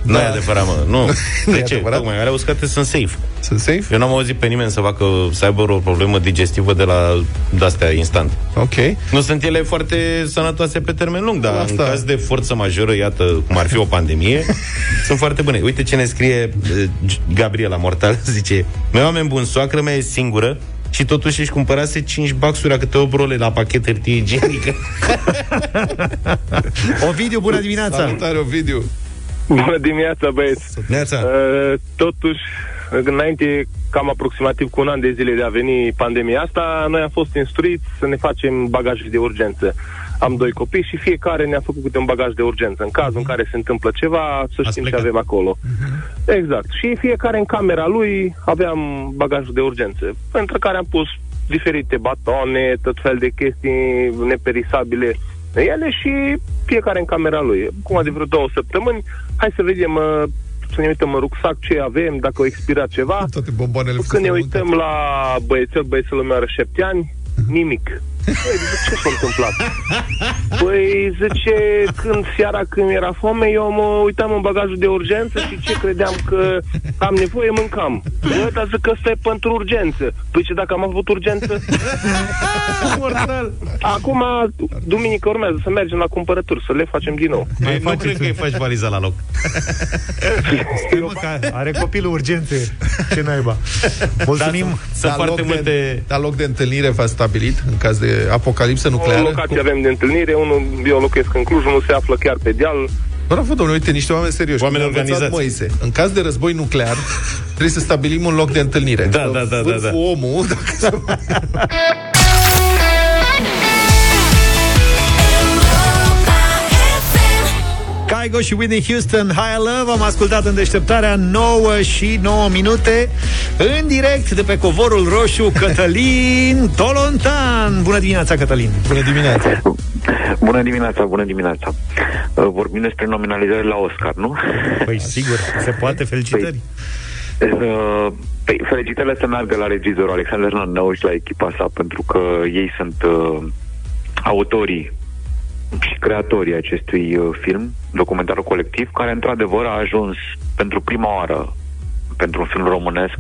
Nu e adevărat, mă. Nu. Nu De e ce? adevărat? Tocmai, alea uscate sunt safe. Sunt safe? Eu n-am auzit pe nimeni să facă, să aibă o problemă digestivă de la de-astea instant. Ok. Nu sunt ele foarte sănătoase pe termen lung, dar Asta. în caz de forță majoră, iată, cum ar fi o pandemie, sunt foarte bune. Uite ce ne scrie uh, Gabriela Mortal, zice, meu oameni bun, soacră mea e singură și totuși își cumpărase 5 baxuri a câte 8 role la pachet hârtie igienică. Ovidiu, bună dimineața! Salutare, Ovidiu! Bună dimineața, băieți! Neața. Uh, totuși, înainte, cam aproximativ cu un an de zile de a veni pandemia asta, noi am fost instruiți să ne facem bagaje de urgență. Am doi copii și fiecare ne-a făcut câte un bagaj de urgență. În cazul în care se întâmplă ceva, să Ați știm ce plecat. avem acolo. Exact. Și fiecare în camera lui aveam bagajul de urgență, pentru care am pus diferite batoane, tot fel de chestii neperisabile în ele și fiecare în camera lui. Acum de vreo două săptămâni, hai să vedem, uh, să ne uităm în rucsac ce avem, dacă au expirat ceva. Toate bomboanele Când ne fusese uităm la băiețel, băiețelul meu are șapte ani, nimic. Păi, zice, ce s-a întâmplat? Păi, zice, când seara când era foame, eu mă uitam în bagajul de urgență și ce credeam că am nevoie, mâncam. Bă, dar zic că ăsta e pentru urgență. Păi ce dacă am avut urgență? Mortal. Acum, duminică urmează să mergem la cumpărături, să le facem din nou. Mai nu cred că îi faci valiza la loc. Stai, mă, că are copilul urgențe. Ce naiba. Mulțumim. Da, sunt, sunt Dar foarte loc multe... De, dar loc de întâlnire v-a stabilit în caz de apocalipsă O nucleară? locație avem de întâlnire, unul, eu locuiesc în Cluj, unul se află chiar pe deal. Bravo, domnule, uite, niște oameni serioși. Oameni Cum ne-a învățat organizați. Moise. În caz de război nuclear, trebuie să stabilim un loc de întâlnire. Da, da, da, da, Vârful da. omul, dacă se Caigo și Whitney Houston, High Love Am ascultat în deșteptarea 9 și 9 minute În direct de pe covorul roșu Cătălin Tolontan Bună dimineața, Cătălin Bună dimineața! Bună dimineața, bună dimineața. Uh, Vorbim despre nominalizări la Oscar, nu? Păi sigur, se poate, felicitări Uh, Păi, felicitările să meargă la regizorul Alexander Nănău și la echipa sa, pentru că ei sunt uh, autorii și creatorii acestui uh, film, documentarul colectiv, care într-adevăr a ajuns pentru prima oară pentru un film românesc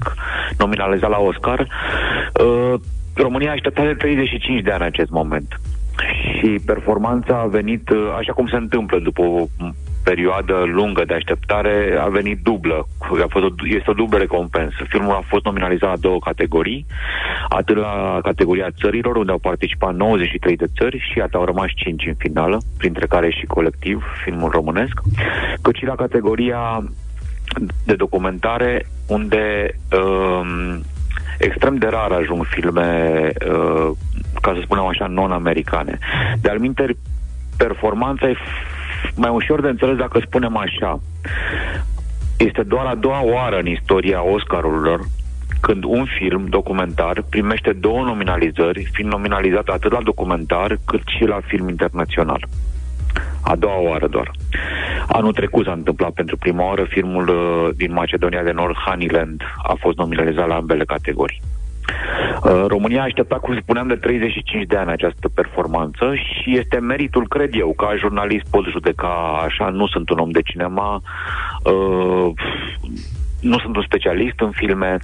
nominalizat la Oscar. Uh, România a așteptat de 35 de ani în acest moment. Și performanța a venit, uh, așa cum se întâmplă după o perioadă lungă de așteptare, a venit dublă. A fost o, este o dublă recompensă. Filmul a fost nominalizat la două categorii, atât la categoria țărilor, unde au participat 93 de țări și iată au rămas 5 în finală, printre care și colectiv, filmul românesc, cât și la categoria de documentare unde um, extrem de rar ajung filme uh, ca să spunem așa, non-americane. De alminteri, performanța e f- mai ușor de înțeles dacă spunem așa. Este doar a doua oară în istoria Oscarurilor când un film documentar primește două nominalizări, fiind nominalizat atât la documentar cât și la film internațional. A doua oară doar. Anul trecut s-a întâmplat pentru prima oară, filmul uh, din Macedonia de Nord, Honeyland, a fost nominalizat la ambele categorii. Uh, România a așteptat, cum spuneam, de 35 de ani această performanță și este meritul, cred eu, ca jurnalist pot judeca așa, nu sunt un om de cinema, uh, nu sunt un specialist în filme,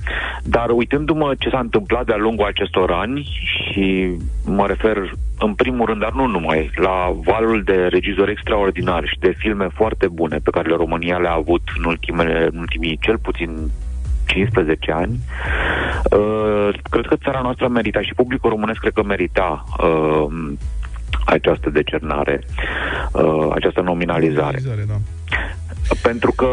dar uitându-mă ce s-a întâmplat de-a lungul acestor ani și mă refer în primul rând, dar nu numai, la valul de regizori extraordinari și de filme foarte bune pe care România le-a avut în, ultimele, în ultimii cel puțin 15 ani. Uh, cred că țara noastră merita și publicul românesc cred că merita uh, această decernare, uh, această nominalizare. Nominalizare, da. Pentru că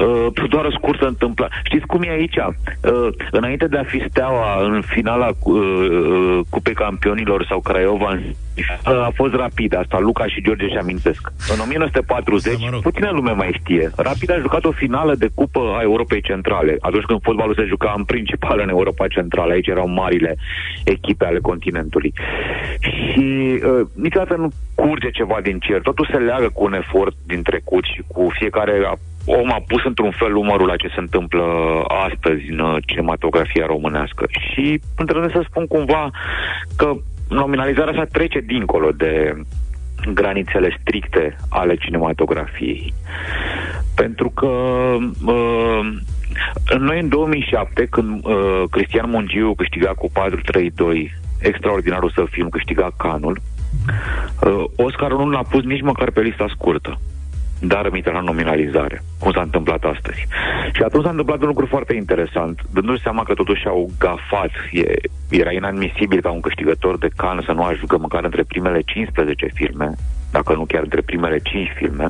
uh, doar o scurtă întâmplă. Știți cum e aici? Uh, înainte de a fi steaua în finala uh, uh, Cupei Campionilor sau Craiova, uh, a fost rapid asta. Luca și George și amintesc. În 1940, Da, mă rog. puțină lume mai știe. Rapid a jucat o finală de Cupă a Europei Centrale. Atunci când fotbalul se juca în principal în Europa Centrală. Aici erau marile echipe ale continentului. Și uh, niciodată nu curge ceva din cer. Totul se leagă cu un efort din trecut și cu fiecare a- om a pus într-un fel umărul la ce se întâmplă astăzi în uh, cinematografia românească. Și îndrăznesc să spun cumva că nominalizarea asta trece dincolo de granițele stricte ale cinematografiei. Pentru că uh, noi în 2007, când uh, Cristian Mungiu câștiga cu 4-3-2 extraordinarul său film, câștiga Canul, uh, Oscarul nu l-a pus nici măcar pe lista scurtă dar rămite la nominalizare, cum s-a întâmplat astăzi. Și atunci s-a întâmplat un lucru foarte interesant, dându-și seama că totuși au gafat, e, era inadmisibil ca un câștigător de can să nu ajungă măcar între primele 15 filme, dacă nu chiar între primele 5 filme,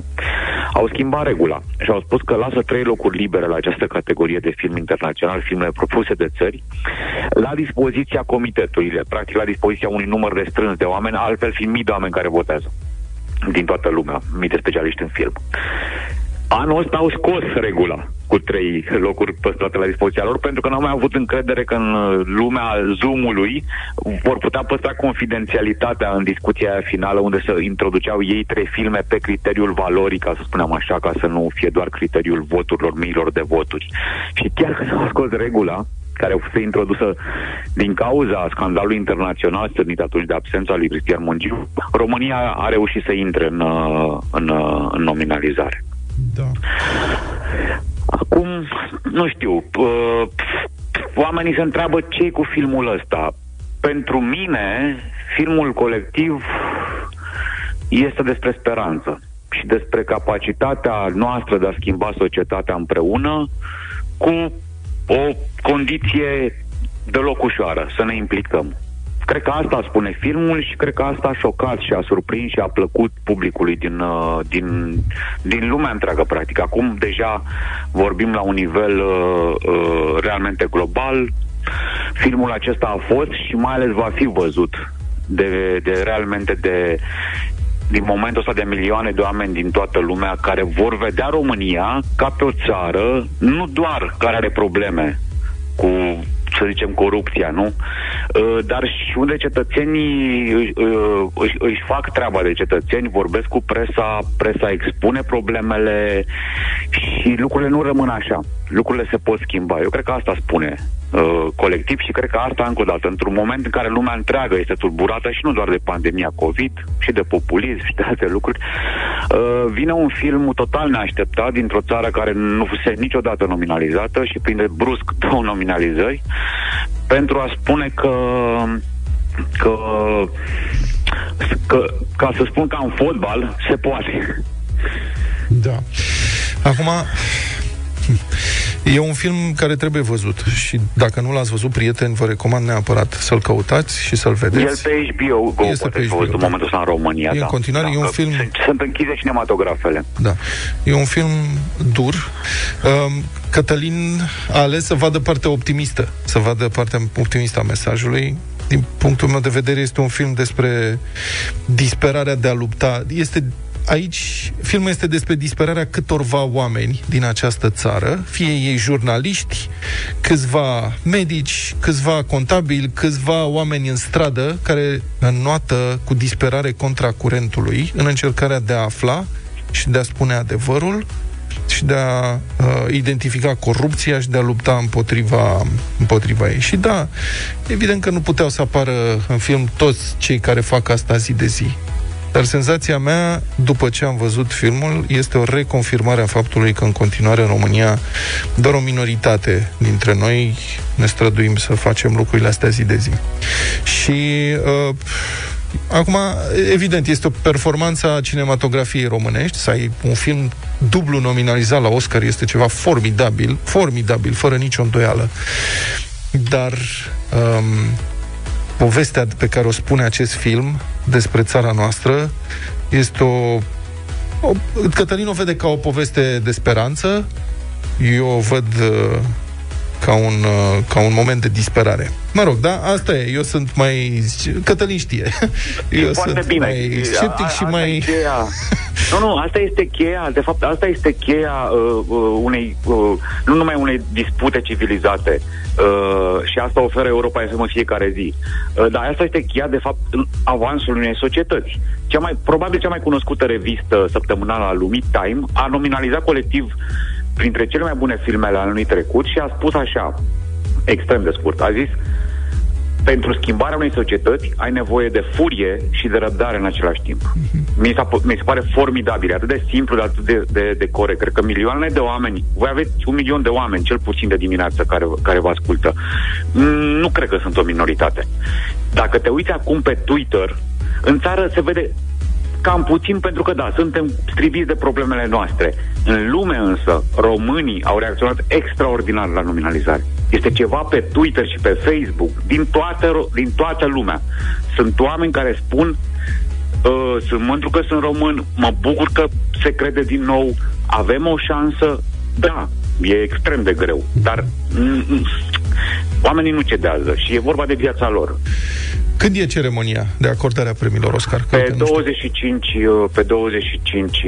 au schimbat regula și au spus că lasă trei locuri libere la această categorie de film internațional, filmele propuse de țări, la dispoziția comitetului, practic la dispoziția unui număr restrâns de oameni, altfel fiind mii de oameni care votează din toată lumea, mii de specialiști în film. Anul ăsta au scos regula cu trei locuri păstrate la dispoziția lor, pentru că nu au mai avut încredere că în uh, lumea Zoom-ului vor putea păstra confidențialitatea în discuția aia finală, unde să introduceau ei trei filme pe criteriul valorii, ca să spunem așa, ca să nu fie doar criteriul voturilor, miilor de voturi. Și chiar când au scos regula, care fusese introdusă din cauza scandalului internațional stârnit atunci de absența lui Cristian Mungiu, România a reușit să intre în, uh, în, uh, în nominalizare. Da. Acum, nu știu, uh, oamenii se întreabă ce cu filmul ăsta. Pentru mine, filmul colectiv este despre speranță și despre capacitatea noastră de a schimba societatea împreună cu o condiție deloc ușoară, să ne implicăm. Cred că asta spune filmul și cred că asta a șocat și a surprins și a plăcut publicului din, uh, din, din lumea întreagă, practic. Acum deja vorbim la un nivel uh, uh, realmente global. Filmul acesta a fost și mai ales va fi văzut de, de realmente de din momentul ăsta de milioane de oameni din toată lumea care vor vedea România ca pe o țară nu doar care are probleme cu să zicem, corupția, nu? Uh, Dar și unde cetățenii își, uh, își, își fac treaba de cetățeni, vorbesc cu presa, presa expune problemele și lucrurile nu rămân așa. Lucrurile se pot schimba. Eu cred că asta spune uh, colectiv și cred că asta încă o dată, într-un moment în care lumea întreagă este tulburată și nu doar de pandemia COVID, și de populism și de alte lucruri, uh, vine un film total neașteptat dintr-o țară care nu fusese niciodată nominalizată și prinde brusc două nominalizări pentru a spune că că, că ca să spun ca în fotbal se poate. Da. Acum, e un film care trebuie văzut și dacă nu l-ați văzut, prieteni, vă recomand neapărat să-l căutați și să-l vedeți. El pe HBO Go Este poate pe fi HBO, văzut în da. momentul ăsta în România. E în da. continuare, da, e un că film- Sunt, sunt închise cinematografele. Da. E un film dur. Um, Cătălin a ales să vadă partea optimistă, să vadă partea optimistă a mesajului. din punctul meu de vedere, este un film despre disperarea de a lupta. Este aici, filmul este despre disperarea câtorva oameni din această țară, fie ei jurnaliști, câțiva medici, câțiva contabili, câțiva oameni în stradă care înnoată cu disperare contra curentului în încercarea de a afla și de a spune adevărul și de a uh, identifica corupția și de a lupta împotriva, împotriva ei. Și da, evident că nu puteau să apară în film toți cei care fac asta zi de zi. Dar senzația mea, după ce am văzut filmul, este o reconfirmare a faptului că în continuare în România doar o minoritate dintre noi ne străduim să facem lucrurile astea zi de zi. Și uh, Acum, evident, este o performanță a cinematografiei românești, să ai un film dublu nominalizat la Oscar este ceva formidabil, formidabil, fără nicio îndoială. Dar um, povestea pe care o spune acest film despre țara noastră este o, o Cătălin o vede ca o poveste de speranță, eu o văd uh, ca un, uh, ca un moment de disperare. Mă rog, da, asta e. Eu sunt mai... Cătălin știe. Eu e foarte sunt bine. mai sceptic A- și asta mai... E cheia. Nu, nu, asta este cheia, de fapt, asta este cheia uh, uh, unei, uh, nu numai unei dispute civilizate uh, și asta oferă Europa FM în fiecare zi. Uh, dar asta este cheia, de fapt, în avansul unei societăți. Cea mai, probabil cea mai cunoscută revistă săptămânală a lumii, Time, a nominalizat colectiv printre cele mai bune filme ale anului trecut și a spus așa, extrem de scurt, a zis pentru schimbarea unei societăți ai nevoie de furie și de răbdare în același timp. Mi, s-a, mi se pare formidabil, e atât de simplu, de atât de, de, de corect. Cred că milioane de oameni, voi aveți un milion de oameni, cel puțin de dimineață, care, care vă ascultă. Mm, Nu cred că sunt o minoritate. Dacă te uiți acum pe Twitter, în țară se vede cam puțin pentru că, da, suntem striviți de problemele noastre. În lume însă, românii au reacționat extraordinar la nominalizare. Este ceva pe Twitter și pe Facebook, din toată, ro- din toată lumea. Sunt oameni care spun uh, sunt mândru că sunt român, mă bucur că se crede din nou, avem o șansă, da, e extrem de greu, dar mm, mm, oamenii nu cedează și e vorba de viața lor. Când e ceremonia de acordare a premiilor Oscar? Că, Pe uite, nu știu. 25, uh, pe 25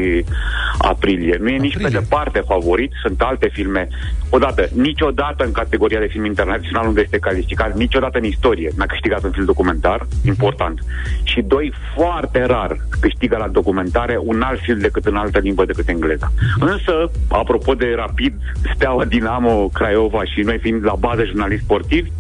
aprilie. Nu e nici pe departe favorit, sunt alte filme. Odată, niciodată în categoria de film internațional unde este calificat, niciodată în istorie n-a câștigat un film documentar, important. Și doi, foarte rar câștigă la documentare un alt film decât în altă limbă decât engleza. Însă, apropo de rapid, Steaua Dinamo Craiova și noi fiind la bază jurnaliști sportivi,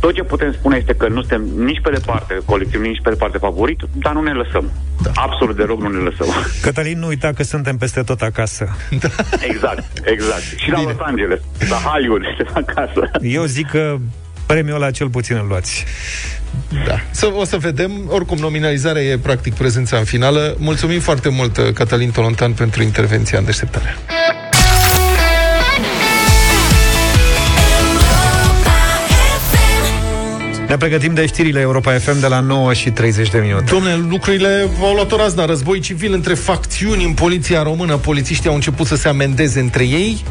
tot ce putem spune este că nu suntem nici pe departe colectiv, nici pe departe favorit, dar nu ne lăsăm. Da. Absolut deloc nu ne lăsăm. Cătălin, nu uita că suntem peste tot acasă. Exact, exact. Și la Los Angeles, la Hollywood, și acasă. Eu zic că premiul ăla cel puțin îl luați. Da. Să, o să vedem. Oricum, nominalizarea e practic prezența în finală. Mulțumim foarte mult, Cătălin Tolontan, pentru intervenția în deșteptare. Ne pregătim de știrile Europa FM de la 9 și 30 de minute. Domne, lucrurile au luat o razna. Război civil între facțiuni în poliția română. Polițiștii au început să se amendeze între ei.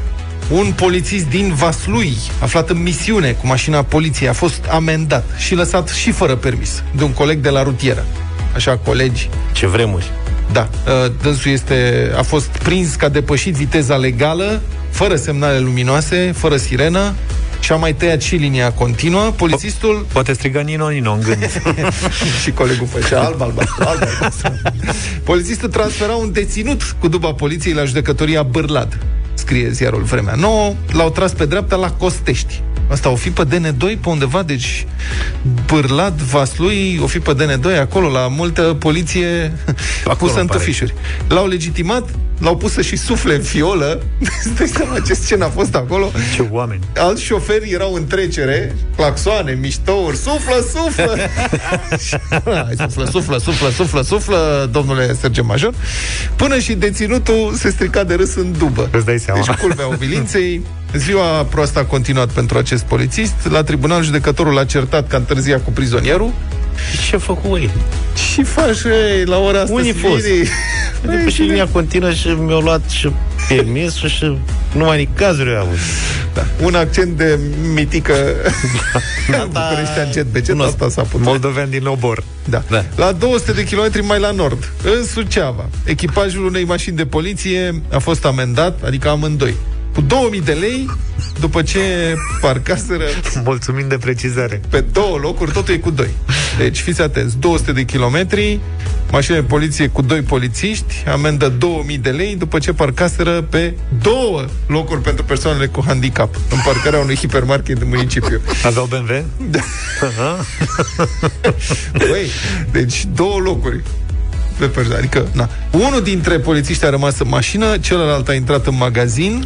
Un polițist din Vaslui, aflat în misiune cu mașina poliției, a fost amendat și lăsat și fără permis de un coleg de la rutieră. Așa, colegi. Ce vremuri. Da, uh, dânsul este, a fost prins că a depășit viteza legală, fără semnale luminoase, fără sirenă, și a mai tăiat și linia continuă. Polițistul... Poate striga Nino Nino în gând. și colegul făcea alb, alb, alb, alb. Polițistul transfera un deținut cu duba poliției la judecătoria Bârlad. Scrie ziarul Vremea Nouă. L-au tras pe dreapta la Costești. Asta o fi pe DN2 pe undeva, deci Bârlad, Vaslui, o fi pe DN2 acolo, la multă poliție acolo, pusă în pare. tăfișuri. L-au legitimat, l-au pus să și sufle în fiolă. Îți dai seama ce scenă a fost acolo? Ce oameni. Alți șoferi erau în trecere, claxoane, miștouri, suflă, suflă! Hai, suflă, suflă, suflă, suflă, suflă, domnule Serge Major, până și deținutul se strica de râs în dubă. Îți dai seama. Deci culmea umilinței. Ziua proastă a continuat pentru acest polițist. La tribunal, judecătorul a certat că a întârziat cu prizonierul. Ce a făcut, ei? Și faci, ei, la ora asta Unii fost? sfirii? După și linia continuă și mi-au luat și permisul și Numai nicazuri au avut. Da. Un accent de mitică Bucureștean jet pe jet, asta s-a putut. Moldovean din Obor. Da. Da. La 200 de kilometri mai la nord, în Suceava, echipajul unei mașini de poliție a fost amendat, adică amândoi, cu 2000 de lei după ce parcaseră Mulțumim de precizare. pe două locuri, totul e cu doi. Deci fiți atenți, 200 de kilometri, mașină de poliție cu doi polițiști, amendă 2000 de lei după ce parcaseră pe două locuri pentru persoanele cu handicap, în parcarea unui hipermarket din municipiu. Aveau BMW? Da. Băi, deci două locuri pe persoană. Adică, na. Unul dintre polițiști a rămas în mașină, celălalt a intrat în magazin.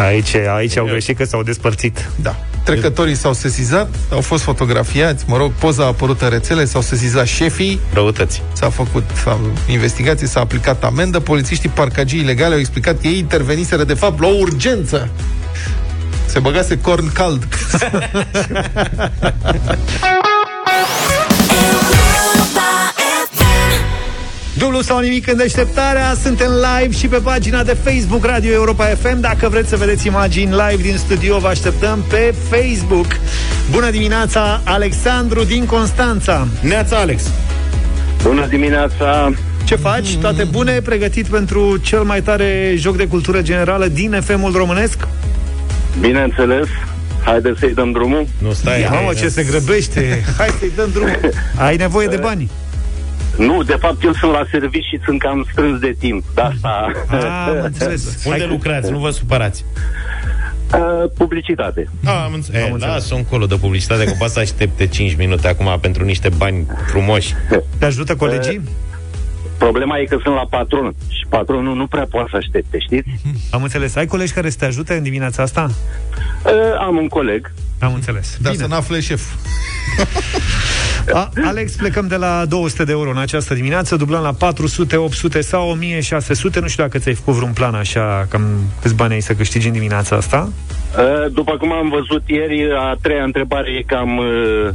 Aici, aici au greșit că s-au despărțit. Da. Trecătorii s-au sesizat, au fost fotografiați, mă rog, poza a apărut în rețele, s-au sesizat șefii, Răutăți. s-a făcut a, investigație, s-a aplicat amendă, polițiștii parcagii ilegale au explicat că ei interveniseră de fapt la o urgență. Se băgase corn cald. Dublu sau nimic în deșteptarea Suntem live și pe pagina de Facebook Radio Europa FM Dacă vreți să vedeți imagini live din studio Vă așteptăm pe Facebook Bună dimineața, Alexandru din Constanța Neața, Alex. Bună dimineața! Ce faci? Toate bune? Pregătit pentru cel mai tare joc de cultură generală din FM-ul românesc? Bineînțeles, haideți să-i dăm drumul. Nu, stai. Ia, mă, hai, ce se grăbește Hai să-i dăm drumul Ai nevoie de bani Nu, de fapt eu sunt la serviciu și sunt cam strâns de timp. De asta... Ah, am înțeles Unde lucrați? Nu vă supărați. Uh, publicitate. Ah, am înțeles. Am înțeles. Lasă un colo de publicitate, că poate să aștepte 5 minute acum pentru niște bani frumoși. Te ajută colegii? Problema e că sunt la patron și patronul nu prea poate să aștepte, știți? Am înțeles. Ai colegi care să te ajute în dimineața asta? Uh, am un coleg. Am înțeles. Dar Bine. să n-afle șef. A, Alex, plecăm de la 200 de euro în această dimineață, dublăm la 400, 800 sau 1600. Nu știu dacă ți-ai făcut vreun plan așa, cam câți bani ai să câștigi în dimineața asta. Uh, după cum am văzut ieri, a treia întrebare e cam uh,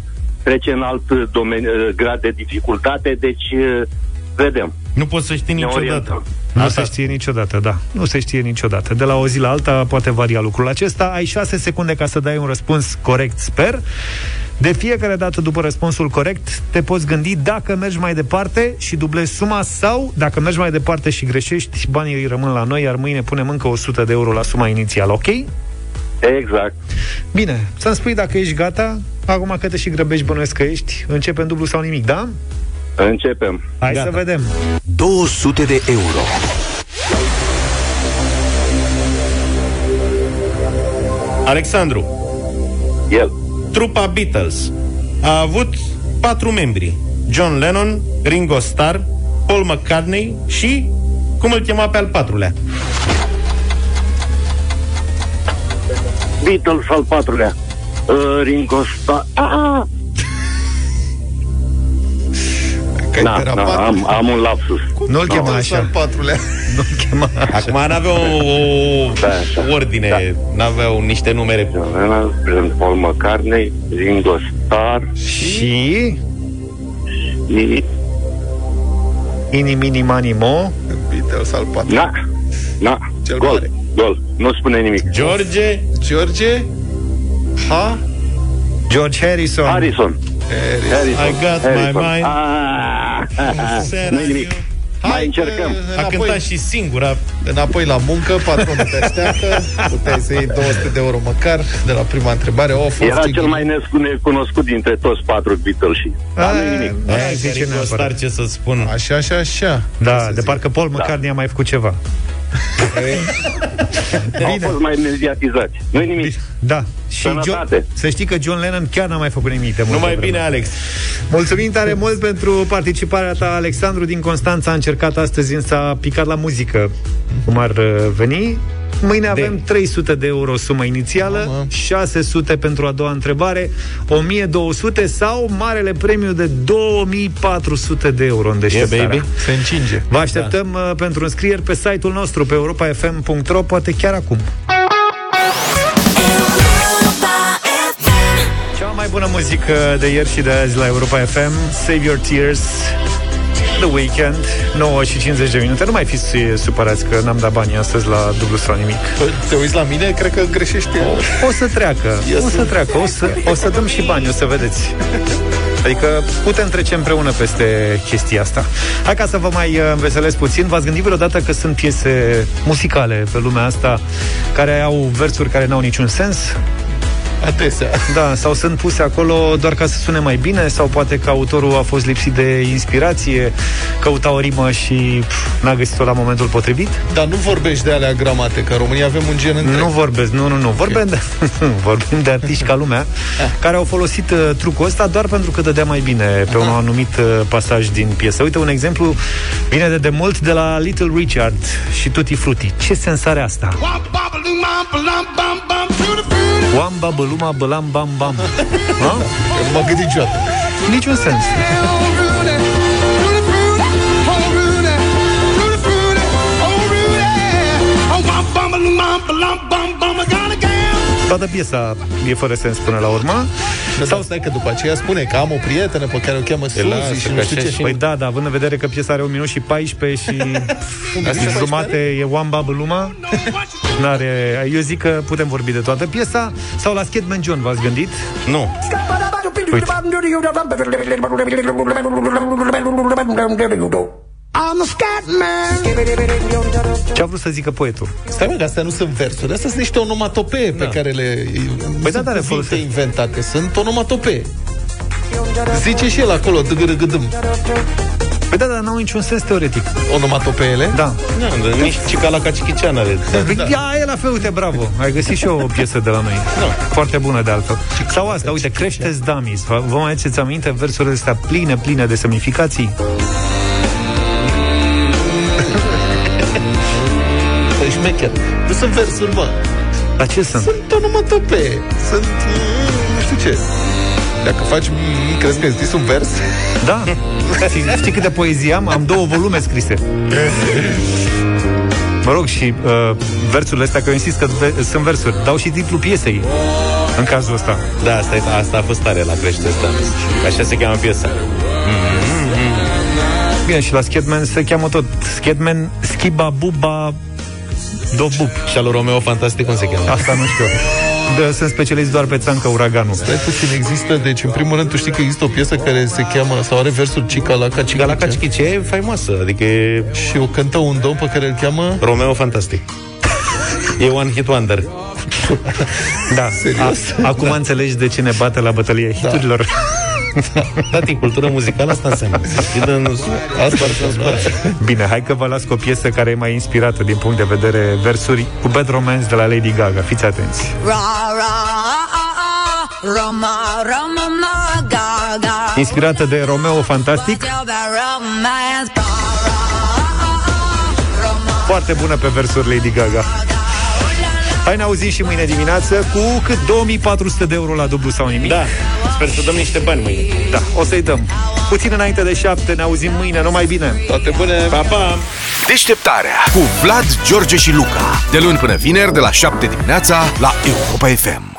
trece în alt domeniu, uh, grad de dificultate, deci uh, vedem. Nu poți să știi Ne niciodată. orientăm. Nu se știe niciodată, da. Nu se știe niciodată. De la o zi la alta poate varia lucrul acesta. Ai 6 secunde ca să dai un răspuns corect, sper. De fiecare dată după răspunsul corect, te poți gândi dacă mergi mai departe și dublezi suma sau, dacă mergi mai departe și greșești, banii îi rămân la noi, iar mâine punem încă 100 de euro la suma inițială, ok? Exact. Bine, să-mi spui dacă ești gata, acum că te și grăbești, bănuiesc că ești, începem dublu sau nimic, da? Începem. Hai Gata. să vedem. 200 de euro. Alexandru, El. trupa Beatles a avut patru membri. John Lennon, Ringo Starr, Paul McCartney și... Cum îl chema pe al patrulea? Beatles al patrulea. Uh, Ringo Starr. Ah! Că Da, era da, patru. am, am un lapsus. Nu-l Nu, chema al așa. patrulea. Nu-l chema așa. Acum n-aveau o, Da, da. ordine, n-aveau niște numere. John Lennon, Brent Paul McCartney, Ringo Starr Și... și... Ini, mini, mani, mo. Beatles al patru. Na, na, Cel gol, mare. gol. Nu spune nimic. George, George Ha George Harrison. Harrison. Harrison. I got my mind. Ah, nu nimic. Mai încercăm. a Înapoi, cântat și singura. înapoi la muncă, patronul te așteaptă, puteai să iei 200 de euro măcar de la prima întrebare. O, fost Era Iggy. cel mai nes- necunoscut dintre toți patru Beatles și... Dar nu nimic. Aia Aia zice zice neapărat. Star, ce să spun. Așa, așa, așa. Da, de parcă Paul McCartney a mai făcut ceva. Au fost mai mediatizați. nu nimic. Da. Și John, Sănătate. să știi că John Lennon chiar n-a mai făcut nimic de multă Numai vreme. bine, Alex. Mulțumim tare mult pentru participarea ta, Alexandru din Constanța. A încercat astăzi, însă a picat la muzică, cum ar uh, veni. Mâine avem 300 de euro sumă inițială, Mamă. 600 pentru a doua întrebare, 1200 sau marele premiu de 2400 de euro în deșteptarea. baby. Se încinge. Vă așteptăm da. pentru înscrieri pe site-ul nostru, pe europafm.ro, poate chiar acum. Cea mai bună muzică de ieri și de azi la Europa FM, Save Your Tears, The Weekend, 9 și 50 de minute. Nu mai fiți supărați că n-am dat banii astăzi la dublu sau nimic. Te uiți la mine, cred că greșești. O să treacă, o să treacă, o să, o să dăm și bani, o să vedeți. Adică putem trece împreună peste chestia asta. Hai ca să vă mai uh, înveselesc puțin. V-ați gândit vreodată că sunt piese muzicale pe lumea asta care au versuri care n-au niciun sens? Adesea. Da, sau sunt puse acolo doar ca să sune mai bine, sau poate că autorul a fost lipsit de inspirație, căuta o rimă și pf, n-a găsit-o la momentul potrivit? Dar nu vorbești de alea gramate, că în România avem un gen întreg. Nu vorbesc, nu, nu, nu. Vorbim de, vorbim de artiști ca lumea care au folosit uh, trucul ăsta doar pentru că dădea mai bine pe un anumit uh, pasaj din piesă. Uite, un exemplu vine de demult de la Little Richard și Tutti Frutti. Ce sens are asta? Wamba, băluma, bălam, bam, bam. Ha? Nu m-am gândit niciodată. Niciun sens. Toată piesa e fără sens până la urmă. Sau stai că după aceea spune că am o prietenă pe care o cheamă Suzy și nu știu ce. Păi da, da, având în vedere că piesa are 1 minut și 14 și și jumate e One Bubble Luma, n-are... Eu zic că putem vorbi de toată piesa. Sau la Skatman John, v-ați gândit? Nu. I'm a scat man. Ce a vrut să zică poetul? Stai mă, că astea nu sunt versuri, astea sunt niște onomatopee pe care le... Păi da, sunt da, le cuvinte folosesc. inventate, sunt onomatopee. Zice și el acolo, tăgărăgădâm. Păi da, dar n-au niciun sens teoretic. Onomatopeele? Da. Nu, dar nici cica la Cachicichean are. Păi, da. Ia, e la fel, uite, bravo. Ai găsit și eu o piesă de la noi. Da. Foarte bună de altfel. Sau asta, uite, creșteți dummies. Vă vă mai aduceți aminte versurile astea pline, pline de semnificații? Șmecher. Nu sunt versuri, mă. La ce sunt? Sunt onomatopee. Sunt... mm, Nu știu ce. Dacă faci... mm, Crezi că este un vers? Da. știi, știi câte poezii am? Am două volume scrise. Mă rog, și uh, versurile astea, că eu insist că ve- sunt versuri, dau și titlul piesei în cazul ăsta. Da, asta, e, asta a fost tare la crește asta. Așa se cheamă piesa. Bine, și la Skatman se cheamă tot Skatman Skiba Buba Dobub. Și al lui Romeo Fantastic cum se cheamă? Asta nu știu. De, sunt specialist doar pe țancă uraganul. Stai puțin, există, deci în primul rând tu știi că există o piesă care se cheamă, sau are versul Cica la Cacichice. Cica la Cacichice e faimoasă, adică e Și o cântă un domn pe care îl cheamă... Romeo Fantastic. E one hit wonder. Da, Serios? A, acum înțelegi de ce ne bate la bătălia hiturilor. Da, din cultură muzicală asta înseamnă. Și de nu Asta ar Bine, hai că vă las cu o piesă care e mai inspirată din punct de vedere versuri cu Bad Romance de la Lady Gaga. Fiți atenți. Ra, ra, a, a, Roma, Roma, ma, ga, ga. Inspirată de Romeo Fantastic, Tell that romance, ba, foarte bună pe versuri Lady Gaga. Hai ne auzim și mâine dimineață cu cât 2400 de euro la dublu sau nimic. Da, sper să dăm niște bani mâine. Da, o să-i dăm. Puțin înainte de șapte, ne auzim mâine, numai bine. Toate bune! Pa, pa! Deșteptarea cu Vlad, George și Luca. De luni până vineri, de la 7 dimineața, la Europa FM.